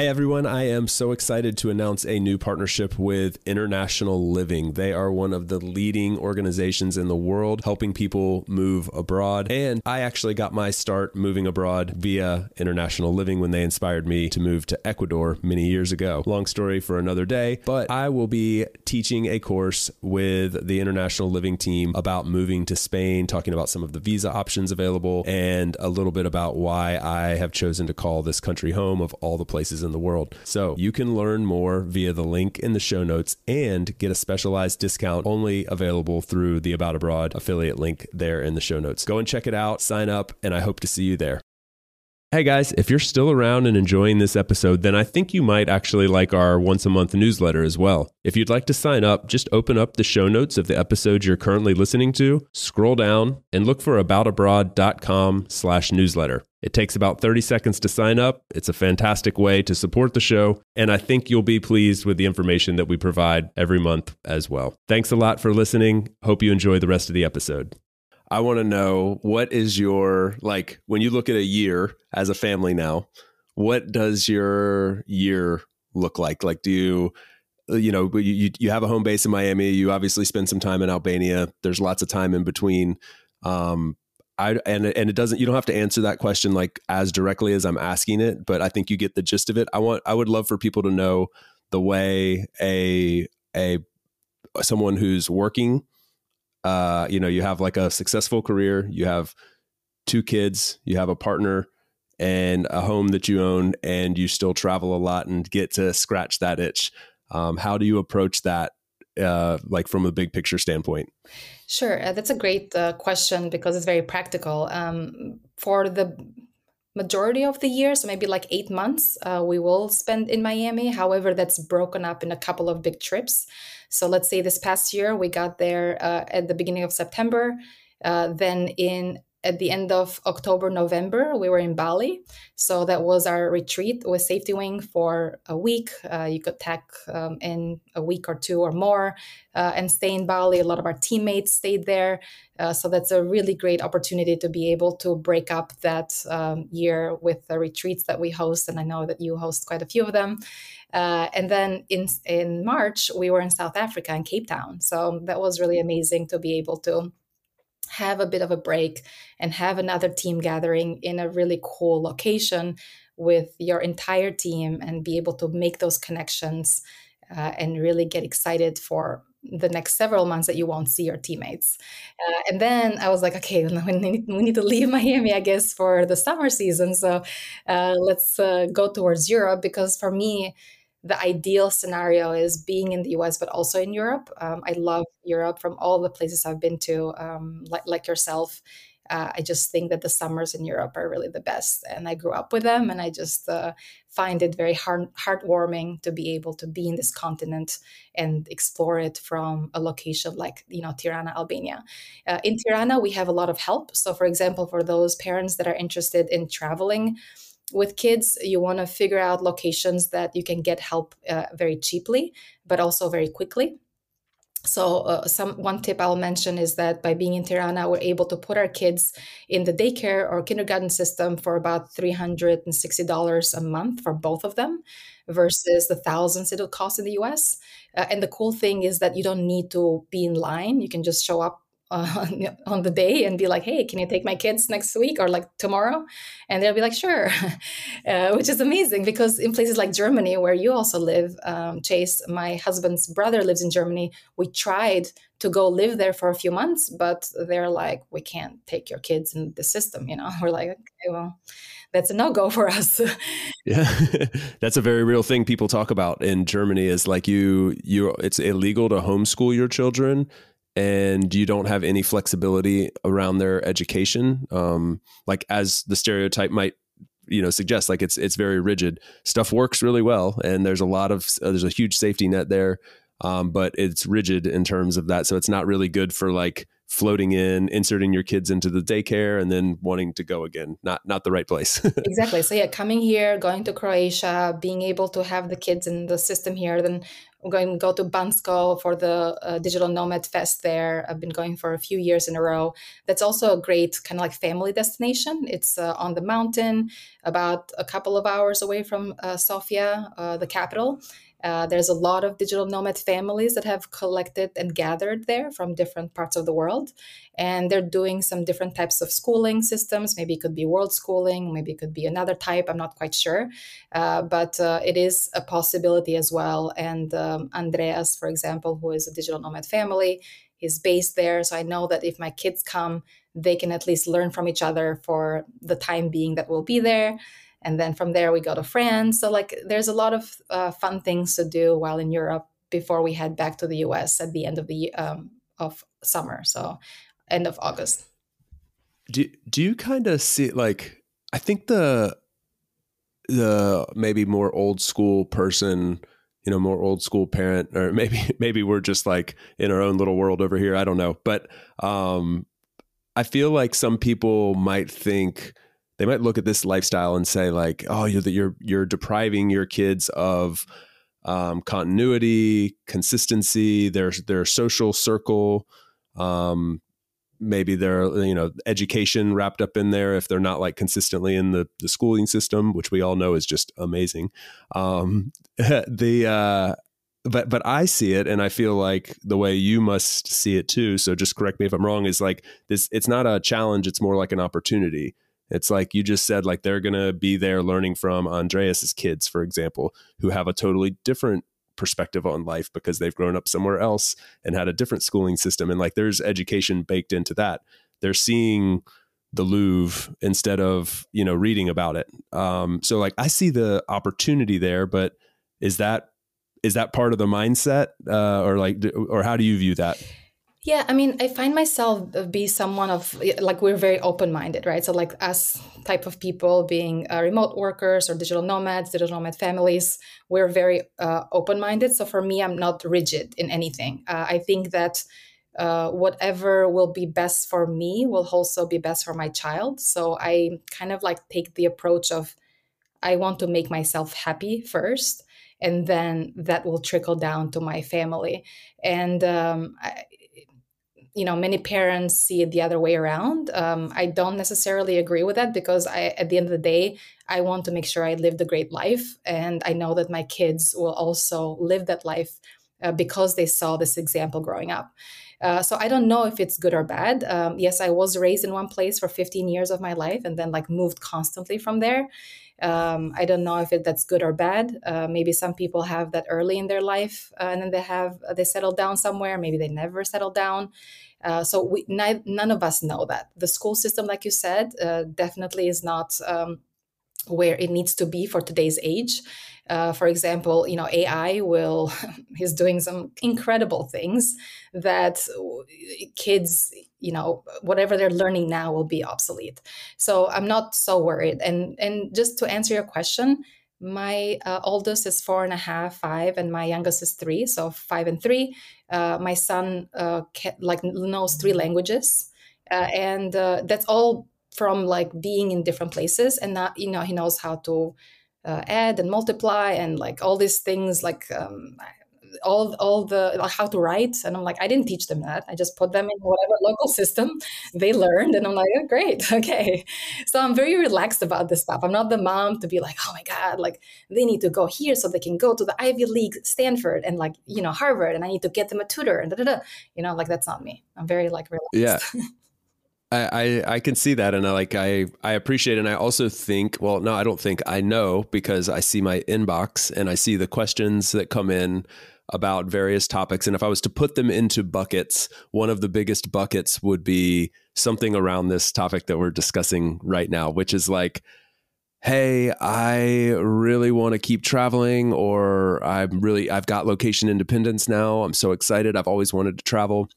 Hey everyone, I am so excited to announce a new partnership with International Living. They are one of the leading organizations in the world helping people move abroad. And I actually got my start moving abroad via International Living when they inspired me to move to Ecuador many years ago. Long story for another day, but I will be teaching a course with the International Living team about moving to Spain, talking about some of the visa options available, and a little bit about why I have chosen to call this country home of all the places places in the world. So you can learn more via the link in the show notes and get a specialized discount only available through the About Abroad affiliate link there in the show notes. Go and check it out, sign up, and I hope to see you there. Hey guys, if you're still around and enjoying this episode, then I think you might actually like our once a month newsletter as well. If you'd like to sign up, just open up the show notes of the episode you're currently listening to, scroll down, and look for aboutabroad.com slash newsletter. It takes about 30 seconds to sign up. It's a fantastic way to support the show, and I think you'll be pleased with the information that we provide every month as well. Thanks a lot for listening. Hope you enjoy the rest of the episode. I want to know what is your like when you look at a year as a family now, what does your year look like? Like do you you know, you you have a home base in Miami, you obviously spend some time in Albania. There's lots of time in between. Um I and and it doesn't you don't have to answer that question like as directly as I'm asking it, but I think you get the gist of it. I want I would love for people to know the way a a someone who's working uh, you know, you have like a successful career, you have two kids, you have a partner and a home that you own, and you still travel a lot and get to scratch that itch. Um, how do you approach that, uh, like from a big picture standpoint? Sure, uh, that's a great uh, question because it's very practical. Um, for the majority of the year, so maybe like eight months, uh, we will spend in Miami. However, that's broken up in a couple of big trips. So let's say this past year we got there uh, at the beginning of September. Uh, then in at the end of October, November, we were in Bali. So that was our retreat with SafetyWing for a week. Uh, you could tag um, in a week or two or more uh, and stay in Bali. A lot of our teammates stayed there. Uh, so that's a really great opportunity to be able to break up that um, year with the retreats that we host. And I know that you host quite a few of them. Uh, and then in in March, we were in South Africa in Cape Town. So that was really amazing to be able to have a bit of a break and have another team gathering in a really cool location with your entire team and be able to make those connections uh, and really get excited for the next several months that you won't see your teammates. Uh, and then I was like, okay, *laughs* we need, we need to leave *laughs* Miami, I guess, for the summer season. So uh, let's uh, go towards Europe because for me, the ideal scenario is being in the US, but also in Europe. Um, I love Europe from all the places I've been to, um, like, like yourself uh, I just think that the summers in Europe are really the best. And I grew up with them, and I just uh, find it very heart- heartwarming to be able to be in this continent and explore it from a location like, you know, Tirana, Albania. Uh, in Tirana, we have a lot of help. So, for example, for those parents that are interested in traveling, with kids, you want to figure out locations that you can get help uh, very cheaply, but also very quickly. So uh, some one tip i'll mention is that by being in tirana we're able to put our kids in the daycare or kindergarten system for about $360 a month for both of them versus the thousands it'll cost in the us uh, and the cool thing is that you don't need to be in line. You can just show up *laughs* on the day and be like, hey, can you take my kids next week or like tomorrow? And they'll be like, sure, *laughs* uh, which is amazing because in places like Germany, where you also live, um, Chase, my husband's brother lives in Germany. We tried to go live there for a few months, but they're like, we can't take your kids in the system. You know, *laughs* we're like, okay, well, that's a no go for us. yeah, that's a very real thing people talk about in Germany. Is like you, you, it's illegal to homeschool your children and you don't have any flexibility around their education. Um, like as the stereotype might you know suggest like it's it's very rigid. Stuff works really well and there's a lot of uh, there's a huge safety net there um, but it's rigid in terms of that. So it's not really good for like floating in inserting your kids into the daycare and then wanting to go again. Not not the right place. *laughs* Exactly. So yeah coming here going to croatia being able to have the kids in the system here then I'm going to go to Bansko for the uh, Digital Nomad Fest there. I've been going for a few years in a row. That's also a great kind of like family destination. It's uh, on the mountain, about a couple of hours away from uh, Sofia, uh, the capital. Uh, there's a lot of digital nomad families that have collected and gathered there from different parts of the world. And they're doing some different types of schooling systems. Maybe it could be world schooling, maybe it could be another type. I'm not quite sure. Uh, but uh, it is a possibility as well. And um, Andreas, for example, who is a digital nomad family, is based there. So I know that if my kids come, they can at least learn from each other for the time being that we'll be there and then from there we go to France. So like there's a lot of uh, fun things to do while in Europe before we head back to the US at the end of the um, of summer. So end of August. Do do you kind of see like I think the the maybe more old school person you know more old school parent or *laughs* maybe maybe we're just like in our own little world over here i don't know but um i feel like some people might think they might look at this lifestyle and say like, oh, you're you're you're depriving your kids of um, continuity, consistency, their their social circle, um, maybe their you know education wrapped up in there if they're not like consistently in the the schooling system, which we all know is just amazing. Um, *laughs* the uh, but but I see it and I feel like the way you must see it too. So just correct me if I'm wrong. Is like this. It's not a challenge. It's more like an opportunity it's like you just said, like they're going to be there learning from Andreas's kids, for example, who have a totally different perspective on life because they've grown up somewhere else and had a different schooling system. And like there's education baked into that. They're seeing the Louvre instead of, you know, reading about it. Um, so like I see the opportunity there, but is that is that part of the mindset uh, or like or how do you view that yeah, I mean, I find myself be someone of like we're very open minded, right? So like us type of people being uh, remote workers or digital nomads, digital nomad families, we're very uh, open minded. So for me, I'm not rigid in anything. Uh, I think that uh, whatever will be best for me will also be best for my child. So I kind of like take the approach of I want to make myself happy first and then that will trickle down to my family. And um, I, you know many parents see it the other way around um, i don't necessarily agree with that because i at the end of the day i want to make sure i lived a great life and i know that my kids will also live that life uh, because they saw this example growing up Uh, so I don't know if it's good or bad. Um, yes, I was raised in one place for 15 years of my life and then like moved constantly from there. Um, I don't know if it, that's good or bad. Uh, maybe some people have that early in their life, uh, and then they have they settle down somewhere. Maybe they never settle down. Uh, so we, none of us know that. The school system, like you said, uh, definitely is not um, where it needs to be for today's age. Uh, for example, you know, AI will *laughs* is doing some incredible things that kids, you know, whatever they're learning now will be obsolete. So I'm not so worried. And and just to answer your question, my uh, oldest is four and a half, five, and my youngest is three. So five and three. Uh, my son uh, like knows three languages, uh, and uh, that's all from like being in different places. And not you know he knows how to uh, add and multiply and like all these things like um, all all the like how to write. And i'm like i didn't teach them that. I just put them in whatever *laughs* local system they learned. And i'm like oh, great. *laughs* Okay. So i'm very relaxed about this stuff. I'm not the mom to be like oh my god like they need to go here so they can go to the ivy league stanford and like you know harvard and i need to get them a tutor and da, da, da. you know like that's not me. I'm very like relaxed. yeah *laughs* I, I, I can see that and I like I I appreciate it and I also think well no I don't think I know because I see my inbox and I see the questions that come in about various topics. And if I was to put them into buckets, one of the biggest buckets would be something around this topic that we're discussing right now, which is like, hey, I really want to keep traveling, or I'm really, I've got location independence now. I'm so excited. I've always wanted to travel,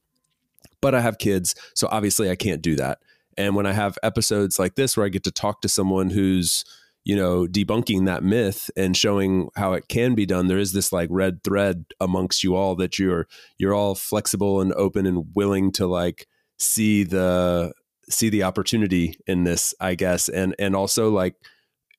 but I have kids. So obviously I can't do that. And when I have episodes like this where I get to talk to someone who's, you know debunking that myth and showing how it can be done there is this like red thread amongst you all that you're you're all flexible and open and willing to like see the see the opportunity in this i guess and and also like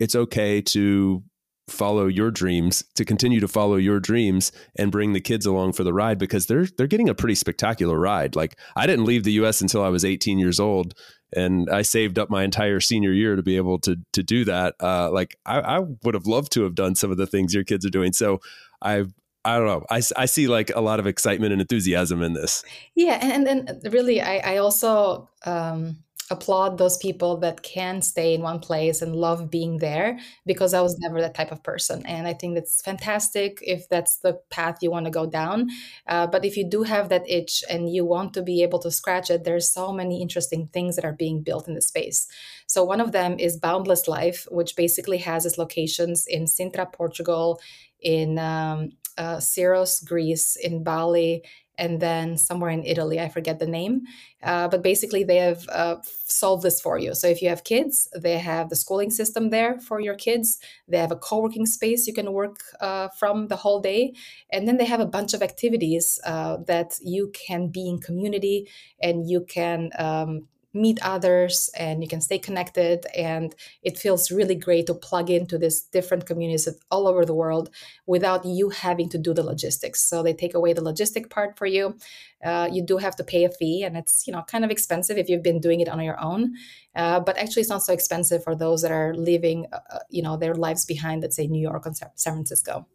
it's okay to follow your dreams to continue to follow your dreams and bring the kids along for the ride because they're they're getting a pretty spectacular ride like i didn't leave the us until i was 18 years old and I saved up my entire senior year to be able to to do that. Uh, like I, I would have loved to have done some of the things your kids are doing. So I I don't know. I, I see like a lot of excitement and enthusiasm in this. Yeah, and and, really, I I also um, applaud those people that can stay in one place and love being there because I was never that type of person. And I think that's fantastic if that's the path you want to go down. Uh, but if you do have that itch and you want to be able to scratch it, there's so many interesting things that are being built in the space. So one of them is Boundless Life, which basically has its locations in Sintra, Portugal, in um, uh, Syros, Greece, in Bali, and then somewhere in Italy, I forget the name. Uh, but basically, they have uh, solved this for you. So if you have kids, they have the schooling system there for your kids. They have a co working space you can work uh, from the whole day. And then they have a bunch of activities uh, that you can be in community and you can um, meet others and you can stay connected and it feels really great to plug into these different communities all over the world without you having to do the logistics. So they take away the logistic part for you. Uh, you do have to pay a fee and it's you know kind of expensive if you've been doing it on your own. Uh, but actually it's not so expensive for those that are leaving uh, uh you know their lives behind let's say new york and san francisco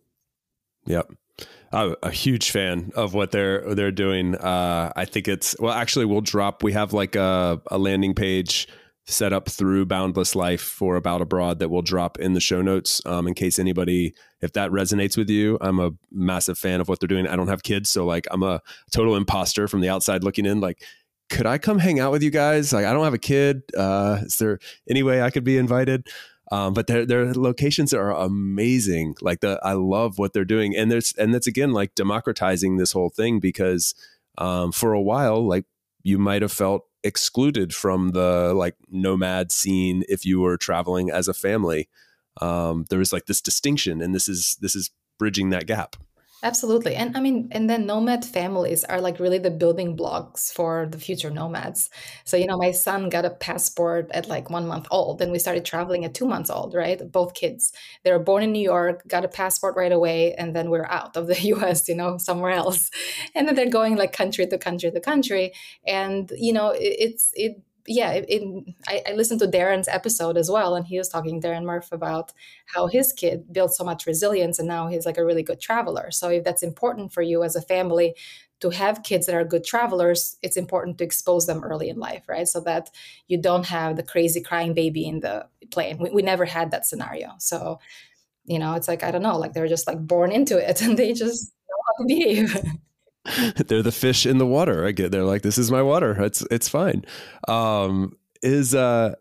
yep I'm a huge fan of what they're they're doing. Uh, I think it's well. Actually, we'll drop. We have like a, a landing page set up through Boundless Life for About Abroad that we'll drop in the show notes um, in case anybody, if that resonates with you. I'm a massive fan of what they're doing. I don't have kids, so like I'm a total imposter from the outside looking in. Like, could I come hang out with you guys? Like, I don't have a kid. Uh, is there any way I could be invited? Um, but their their locations are amazing. Like the I love what they're doing, and there's and that's again like democratizing this whole thing because um, for a while, like you might have felt excluded from the like nomad scene if you were traveling as a family. Um, there was like this distinction, and this is this is bridging that gap. Absolutely. And I mean, and then nomad families are like really the building blocks for the future nomads. So, you know, my son got a passport at like one month old, and we started traveling at two months old, right? Both kids. They were born in New York, got a passport right away, and then we're out of the *laughs* US, you know, somewhere else. And then they're going like country to country to country. And, you know, it, it's, it, yeah, I, I, listened to Darren's episode as well, and he was talking Darren Murph about how his kid built so much resilience, and now he's like a really good traveler. So if that's important for you as a family to have kids that are good travelers, it's important to expose them early in life, right? So that you don't have the crazy crying baby in the plane. We, we never had that scenario. So, you know, it's like, I don't know, like they're just like born into it *laughs* and they just know how to behave. *laughs* *laughs* they're the fish in the water. I get they're like, this is my water. It's it's fine. Um, is uh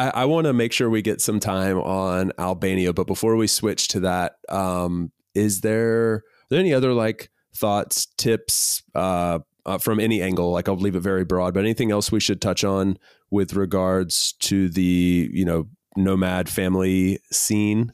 I, I want to make sure we get some time on Albania, but before we switch to that, um, is there are there any other like thoughts, tips uh, uh, from any angle? Like I'll leave it very broad, but anything else we should touch on with regards to the you know nomad family scene?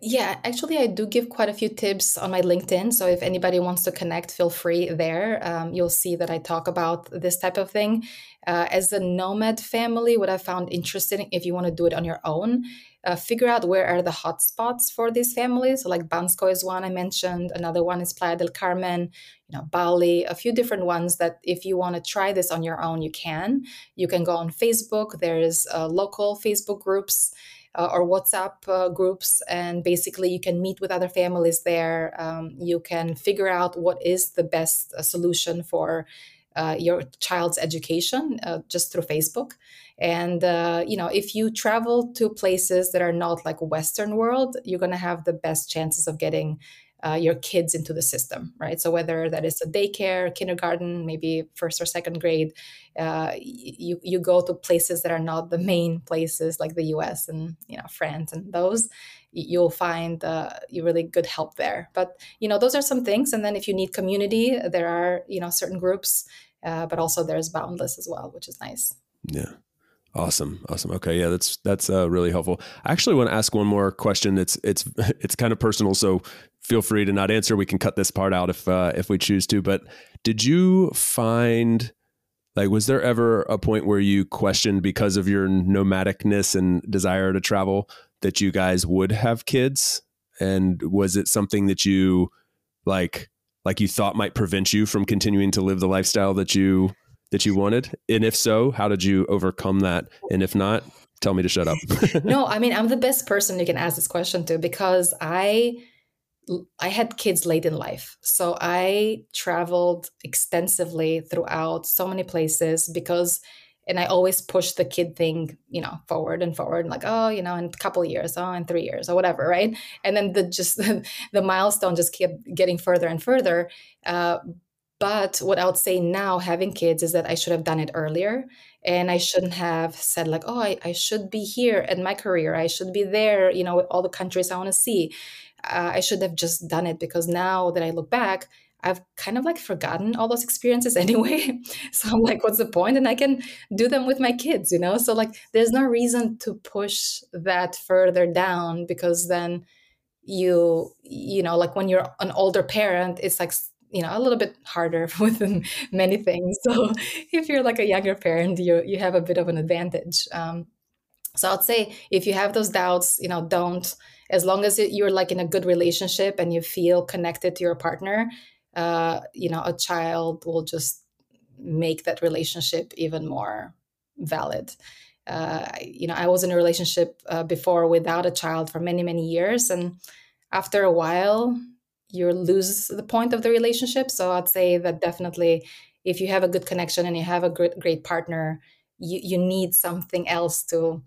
Yeah, actually, I do give quite a few tips on my LinkedIn. So if anybody wants to connect, feel free there. Um, you'll see that I talk about this type of thing. Uh, as a nomad family, what I found interesting, if you want to do it on your own, uh, figure out where are the hotspots for these families. So like Bansko is one I mentioned. Another one is Playa del Carmen, you know, Bali, a few different ones that if you want to try this on your own, you can. You can go on Facebook. There's uh, local Facebook groups uh, or WhatsApp uh, groups, and basically you can meet with other families there. Um, you can figure out what is the best uh, solution for uh, your child's education uh, just through Facebook. And uh, you know, if you travel to places that are not like Western world, you're going to have the best chances of getting uh, your kids into the system, right? So whether that is a daycare, kindergarten, maybe first or second grade, uh, you you go to places that are not the main places like the U.S. and you know France and those, you'll find uh, you really good help there. But you know those are some things, and then if you need community, there are you know certain groups, uh, but also there's Boundless as well, which is nice. Yeah. Awesome, awesome. Okay, yeah, that's that's uh, really helpful. I actually want to ask one more question. It's *laughs* it's it's kind of personal, so feel free to not answer. We can cut this part out if uh, if we choose to. But did you find like was there ever a point where you questioned because of your nomadicness and desire to travel that you guys would have kids? And was it something that you like like you thought might prevent you from continuing to live the lifestyle that you that you wanted? And if so, how did you overcome that? And if not, tell me to shut up. *laughs* no, I mean, I'm the best person you can ask this question to because I I had kids late in life. So I traveled extensively throughout so many places because and I always push the kid thing, you know, forward and forward, and like, oh, you know, in a couple years, oh, in three years, or whatever, right? And then the just *laughs* the milestone just kept getting further and further. Uh, but what I would say now, having kids, is that I should have done it earlier. And I shouldn't have said, like, oh, I, I should be here in my career. I should be there, you know, all the countries I want to see. Uh, I should have just done it because now that I look back, I've kind of like forgotten all those experiences *laughs* anyway. so I'm like, what's the point? And I can do them with my kids, you know? So, like, there's no reason to push that further down because then you, you know, like when you're an older parent, it's like you know a little bit harder *laughs* with many things. So if you're like a younger parent you you have a bit of an advantage. Um, so i'd say if you have those doubts you know don't as long as you're like in a good relationship and you feel connected to your partner uh, you know a child will just make that relationship even more valid. Uh, you know i was in a relationship uh, before without a child for many many years. And after a while you lose the point of the relationship. So I'd say that definitely, if you have a good connection and you have a great, great partner, you, you need something else to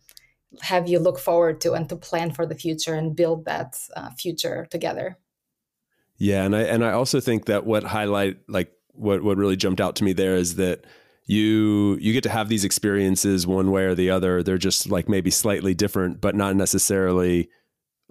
have you look forward to and to plan for the future and build that uh, future together. Yeah, and I and I also think that what highlight like what what really jumped out to me there is that you you get to have these experiences one way or the other. They're just like maybe slightly different, but not necessarily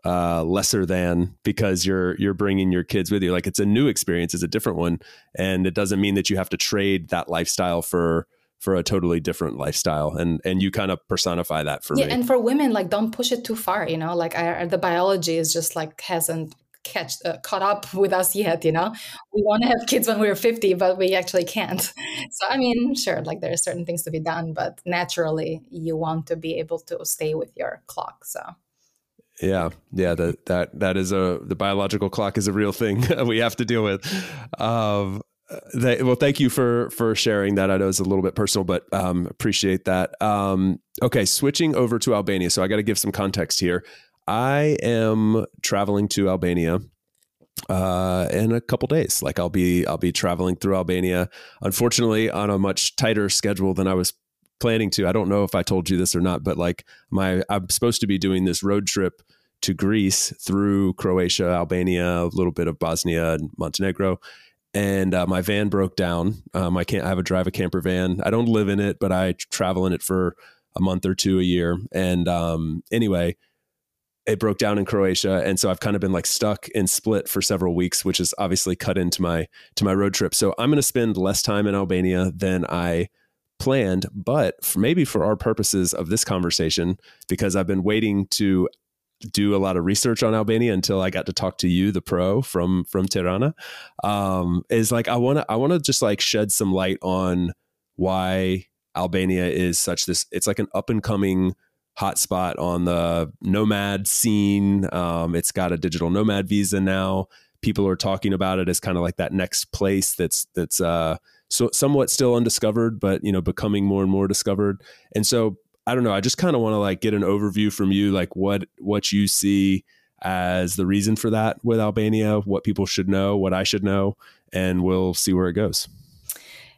uh, lesser than because you're you're bringing your kids with you. Like it's a new experience, it's a different one, and it doesn't mean that you have to trade that lifestyle for for a totally different lifestyle. And and you kind of personify that for yeah, me. and for women, like don't push it too far. You know, like our, the biology is just like hasn't catch uh, caught up *laughs* with us yet you know we want to have kids when we're 50 but we actually can't *laughs* so i mean sure like there are certain things to be done but naturally you want to be able to stay with your clock so yeah, yeah, that that that is a the biological clock is a real thing *laughs* we have to deal with. Um, they, well, thank you for for sharing that. I know it's a little bit personal, but um, appreciate that. Um, okay, switching over to Albania. So I got to give some context here. I am traveling to Albania uh, in a couple days. Like I'll be I'll be traveling through Albania. Unfortunately, on a much tighter schedule than I was planning to. I don't know if I told you this or not, but like my I'm supposed to be doing this road trip to Greece through Croatia, Albania, a little bit of Bosnia and Montenegro. And uh, my van broke down. Um, I can't. I have a drive a camper van. I don't live in it, but I travel in it for a month or two a year. And um, anyway, it broke down in Croatia, and so I've kind of been like stuck in Split for several weeks, which is obviously cut into my to my road trip. So I'm going to spend less time in Albania than I planned, but for maybe for our purposes of this conversation, because I've been waiting to do a lot of research on Albania until I got to talk to you, the pro from from Tirana. Um, is like I want to I want to just like shed some light on why Albania is such this. It's like an up and coming hotspot on the nomad scene. Um, it's got a digital nomad visa now. People are talking about it as kind of like that next place that's that's uh, so somewhat still undiscovered, but you know becoming more and more discovered. And so I don't know. I just kind of want to like get an overview from you, like what what you see as the reason for that with Albania, what people should know, what I should know, and we'll see where it goes.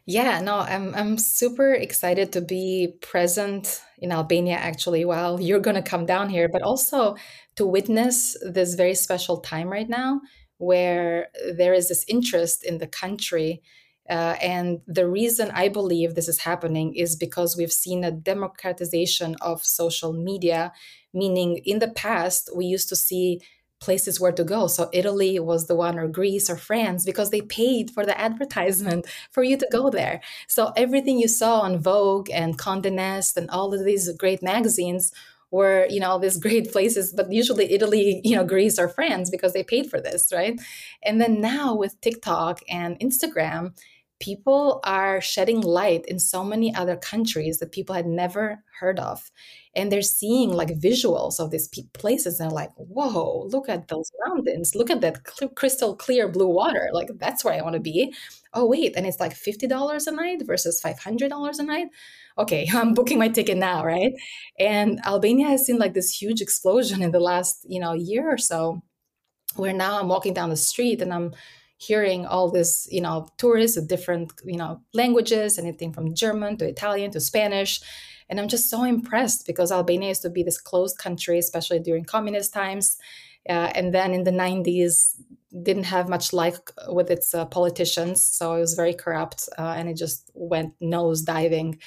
Yeah, no, I'm I'm super excited to be present in Albania actually while you're going to come down here, but also to witness this very special time right now where there is this interest in the country uh, and the reason I believe this is happening is because we've seen a democratization of social media, meaning in the past, we used to see places where to go. So Italy was the one, or Greece, or France, because they paid for the *laughs* advertisement for you to go there. So everything you saw on Vogue and Condé Nast and all of these great magazines were, you know, these *laughs* great places, but usually Italy, you know, Greece or France because they paid for this, right? And then now with TikTok and Instagram, people are shedding light in so many other countries that people had never heard of. And they're seeing like visuals of these places and they're like whoa look at those mountains. Look at that cl- crystal clear blue water. Like that's where i want to be. Oh wait and it's like $50 a night versus $500 a night? Okay *laughs* i'm booking my ticket now right? And albania has seen like this huge explosion in the last you know year or so where now i'm walking down the street and i'm hearing all this, you know, tourists of different, you know, languages, anything from German to Italian to Spanish. And I'm just so impressed because Albania used to be this closed country, especially during communist times. Uh, and then in the 90s, didn't have much luck with its uh, politicians. So it was very corrupt uh, and it just went nose diving.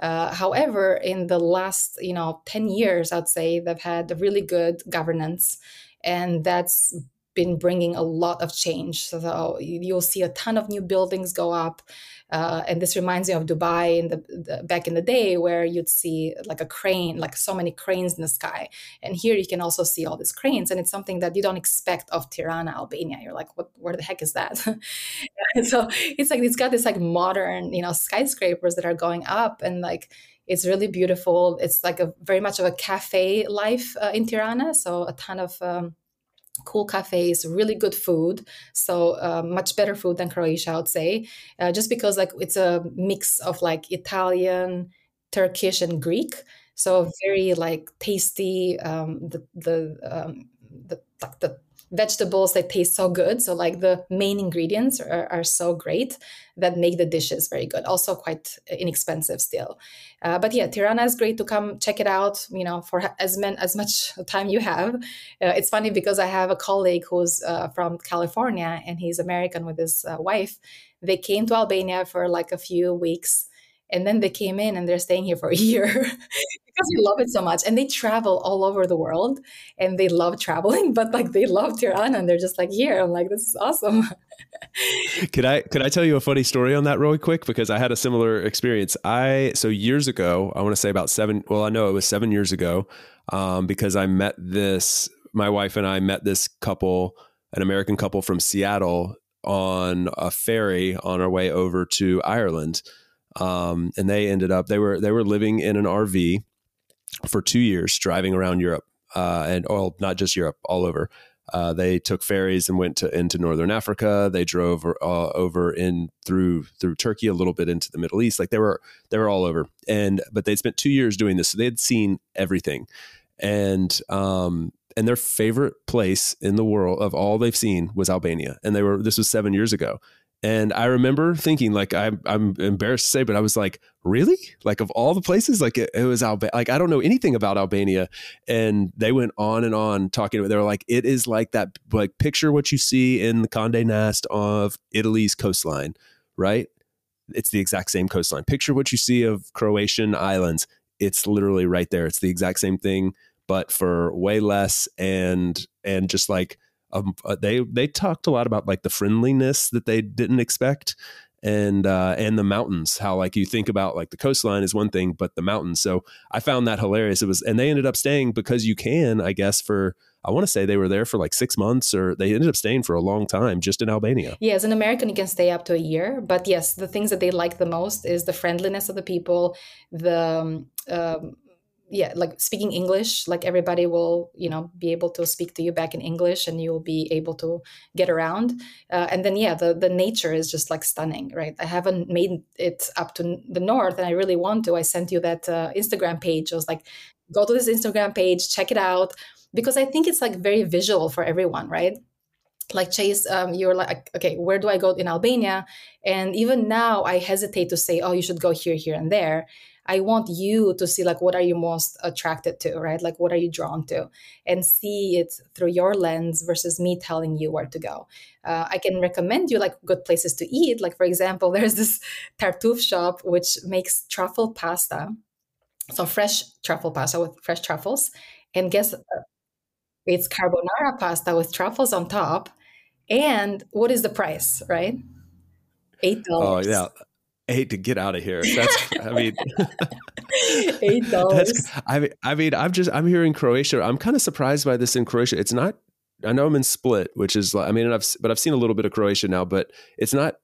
Uh, however, in the last, you know, 10 years, I'd say they've had a really good governance. And that's been bringing a lot of change. So you'll see a ton of new buildings go up. Uh, and this reminds me of Dubai in the, the, back in the day, where you'd see like a crane, like so many cranes in the sky. And here you can also see all these cranes, and it's something that you don't expect of Tirana, Albania. You're like, what? Where the heck is that? *laughs* so it's like it's got this like modern, you know, skyscrapers that are going up, and like it's really beautiful. It's like a very much of a cafe life uh, in Tirana. So a ton of um, cool cafes, really good food. So uh, much better food than Croatia, I would say, uh, just because like it's a mix of like Italian, Turkish, and Greek. So very like tasty. Um, the the um, the, the vegetables that taste so good. So like the main ingredients are, are so great that make the dishes very good. Also quite inexpensive still. Uh, but yeah, Tirana is great to come check it out. You know, for as men, as much *laughs* time you have. Uh, it's funny because I have a colleague who's uh, from California and he's American with his uh, wife. They came to Albania for like a few weeks and then they came in and they're staying here for a year *laughs* because they love it so much. And they travel all over the world and they love traveling *laughs* but like they love tirana and they're just like here. I'm like this is awesome. *laughs* Could i could i tell you a funny story on that really quick? Because i had a similar experience. I so years ago i want to say about seven well i know it was seven years ago um, because i met this my wife and i met this couple an american couple from seattle on a ferry on our way over to ireland um, and they ended up they were they were living in an RV for two years, driving around Europe uh, and well, not just Europe, all over. Uh, they took ferries and went to into northern Africa. They drove uh, over in through through Turkey, a little bit into the Middle East. Like they were they were all over. And but they spent two years doing this, so they had seen everything. And um, and their favorite place in the world of all they've seen was Albania. And they were, this was seven years ago. And I remember thinking, like, I'm, I'm embarrassed to say, but I was like, really? Like, of all the places, like, it, it was Albania. Like, I don't know anything about Albania. And they went on and on talking they were like, it is like that, like, picture what you see in the Conde Nast of Italy's coastline, right? It's the exact same coastline. Picture what you see of Croatian islands. It's literally right there. It's the exact same thing, but for way less and, and just like, um, uh, they they talked a lot about like the friendliness that they didn't expect and uh, and the mountains how like you think about like the coastline is one thing but the mountains. So i found that hilarious. It was and they ended up staying because you can i guess for i want to say they were there for like six months or they ended up staying for a long time just in albania. Yeah as an american you can stay up to a year but yes the things that they like the most is the friendliness of the people the um, yeah like speaking english like everybody will you know be able to speak to you back in english and you'll be able to get around. Uh, and then yeah the the nature is just like stunning right? I haven't made it up to the north and i really want to. I sent you that uh, instagram page. I was like go to this instagram page check it out. Because i think it's like very visual for everyone right? Like chase um, you're like okay where do i go in albania? And even now i hesitate to say oh you should go here here and there I want you to see like what are you most attracted to, right? Like what are you drawn to, and see it through your lens versus me telling you where to go. Uh, I can recommend you like good places to eat. Like for example, *laughs* there's this Tartuffe shop which makes truffle pasta, so fresh truffle pasta with fresh truffles, and guess uh, it's carbonara pasta with truffles on top. And what is the price, right? Eight dollars. Oh yeah, hate to get out of here. *laughs* That's, I mean, *laughs* eight dollars. *laughs* I mean, I mean, I'm just, I'm here in Croatia. I'm kind of surprised by this in Croatia. It's not, I know I'm in Split, which is, like, I mean, I've, but I've seen a little bit of Croatia now, but it's not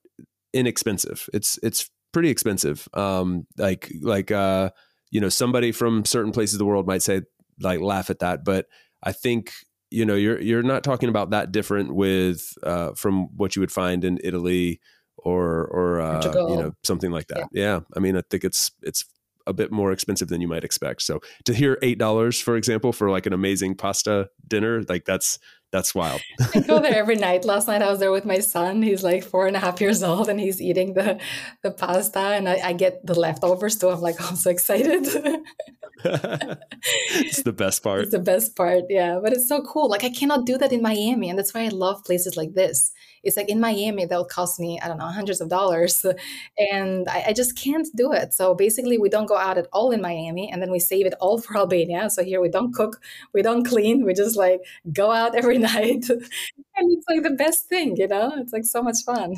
inexpensive. It's, it's pretty expensive. Um, like, like, uh, you know, somebody from certain places of the world might say, like, laugh at that, but I think you know you're you're not talking about that different with uh, from what you would find in Italy or or uh, you know something like that. Yeah. yeah, I mean, I think it's it's a bit more expensive than you might expect. So to hear eight dollars, for example, for like an amazing pasta dinner, like that's that's wild. *laughs* I go there every night. Last night I was there with my son. He's like four and a half years old, and he's eating the the pasta, and I, I get the leftovers too. I'm like, *laughs* I'm so excited. *laughs* it's the best part. It's the best part, yeah. But it's so cool. Like I cannot do that in Miami, and that's why I love places like this it's like in Miami, that'll cost me, I don't know, hundreds of dollars. *laughs* And I, I, just can't do it. So basically, we don't go out at all in Miami and then we save it all *laughs* for Albania. So here we don't cook, we don't clean, we just like go out every *laughs* night. and it's like the best thing, you know? It's like so much fun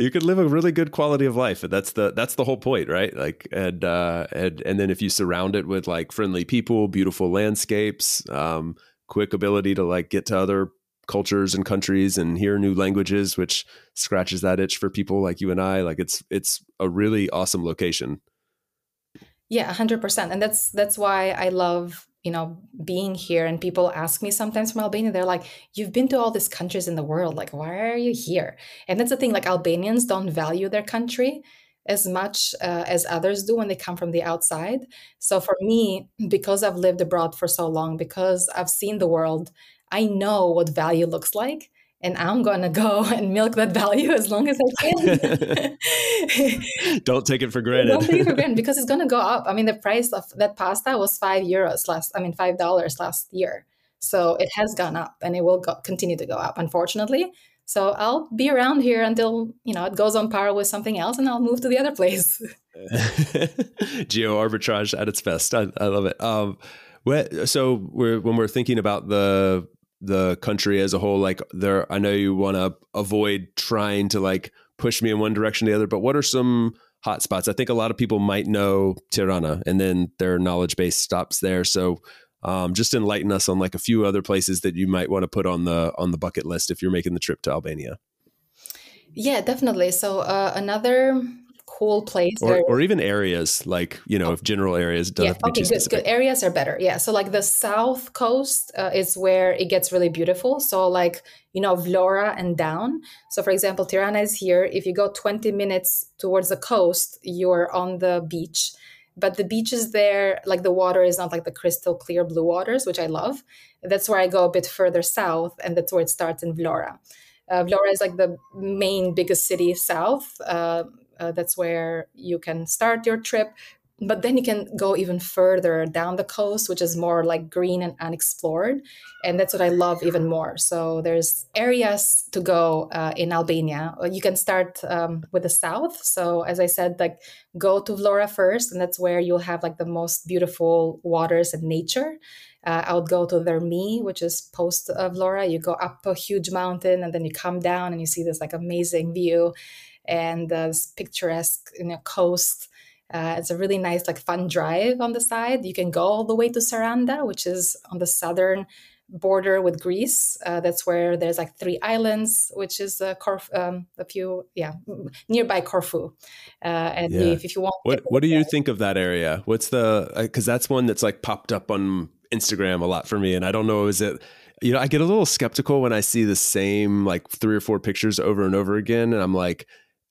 you could live a really good quality of life that's the that's the whole point right like and uh and and then if you surround it with like friendly people beautiful landscapes um quick ability to like get to other cultures and countries and hear new languages, which scratches that itch for people like you and I. Like it's it's a really awesome location. Yeah, hundred percent, and that's that's why I love you know being here. And people ask me sometimes from Albania, they're like, "You've been to all these countries in the world. Like, why are you here?" And that's the thing. Like Albanians don't value their country as much uh, as others do when they come from the outside. So for me, because I've lived abroad for so long, because I've seen the world, I know what value looks like and I'm going to go *laughs* and milk that value as long as I can. *laughs* Don't take it for granted. Don't take it for granted because it's going to go up. I mean, the price of that pasta was five euros last, I mean, $5 last year. So it has gone up and it will go, continue to go up, unfortunately. So I'll be around here until, you know, it goes on par with something else and I'll move to the other place. *laughs* Geo arbitrage at its best. I, I love it. Um, so we're, when we're thinking about the the country as a whole like there i know you want to avoid trying to like push me in one direction or the other but what are some hot spots? I think a lot of people might know tirana and then their knowledge base stops there. So um, just enlighten us on like a few other places that you might want to put on the on the bucket list if you're making the trip to albania. Yeah definitely. So uh, another cool place or, or even areas like you know oh, if general areas yeah okay good, good. areas are better yeah. So like the south coast uh, is where it gets really beautiful. So like you know vlora and down. So for example tirana is here. If you go 20 minutes towards the coast you're on the beach. But the beaches there, like the water is not like the crystal clear blue waters, which I love. That's where I go a bit further south, and that's where it starts in Vlora. Uh, Vlora is like the main biggest city south. Uh, uh, that's where you can start your trip. But then you can go even further down the coast which is more like green and unexplored. And that's what i love even more. So there's areas to go uh, in albania. You can start um, with the south. So as i said like go to vlora first and that's where you'll have like the most beautiful waters and nature. Uh, I would go to Dhermi, which is post of Vlora. You go up a huge mountain and then you come down and you see this like amazing view and uh, this picturesque you know, coast uh, it's a really nice, like fun drive on the side. You can go all the way to Saranda, which is on the southern border with Greece. Uh, that's where there's like three islands, which is uh, Corf- um, a few, yeah, nearby Corfu. Uh, and yeah. if, if, you want, what what do you think of that area? What's the because that's one that's like popped up on Instagram a lot for me, and I don't know is it. You know, I get a little skeptical when I see the same like three or four pictures over and over again, and I'm like,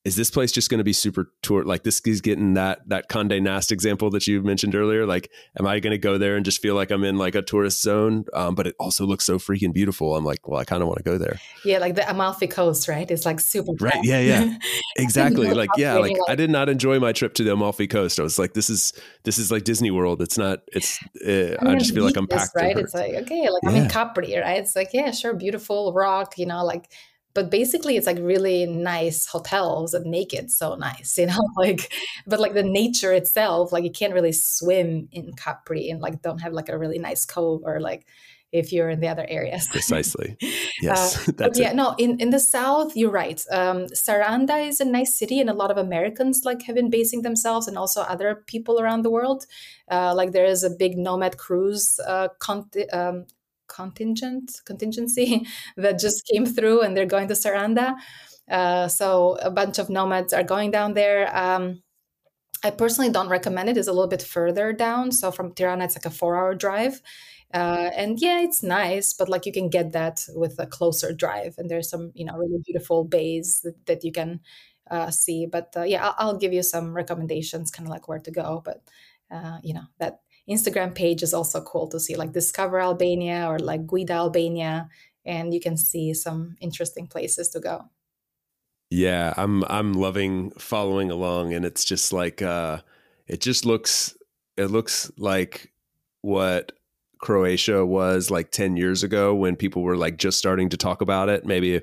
is this place just going to be super tour like this is getting that that Condé Nast example that you mentioned earlier? Like am I going to go there and just feel like I'm in like a tourist zone? Um, but it also looks so freaking beautiful. I'm like well I kind of want to go there. Yeah like the Amalfi Coast right? It's like super right yeah yeah. *laughs* Exactly. like yeah like, like, I did not enjoy my trip to the Amalfi Coast. I was like this is this is like Disney World. It's not it's uh, I, just feel like I'm packed right? it's like okay like yeah. I'm in Capri right? It's like yeah sure beautiful rock you know like but basically it's like really nice hotels that make it so nice you *laughs* know like but like the nature itself like you can't really swim in capri and like don't have like a really nice cove or like if you're in the other areas *laughs* precisely. Yes *laughs* uh, that's yeah it. no in, in the south you're right. Um, saranda is a nice city and a lot of americans like have been basing themselves and also other people around the world. Uh, like there is a big nomad cruise uh, con- um, contingent contingency *laughs* that just came through and they're going to Saranda. Uh, so a bunch of nomads are going down there. Um, I personally don't recommend it. It's a little bit further down. So from Tirana, it's like a four-hour drive. Uh, and yeah, it's nice, but like you can get that with a closer drive. And there's some, you know, really beautiful bays that, that you can uh, see. But uh, yeah, I'll, I'll, give you some recommendations, kind of like where to go. But uh, you know that Instagram page is also cool to see, like Discover Albania or like Guida Albania, and you can see some interesting places to go. Yeah, I'm I'm loving following along, and it's just like uh, it just looks it looks like what Croatia was like 10 years ago when people were like just starting to talk about it. Maybe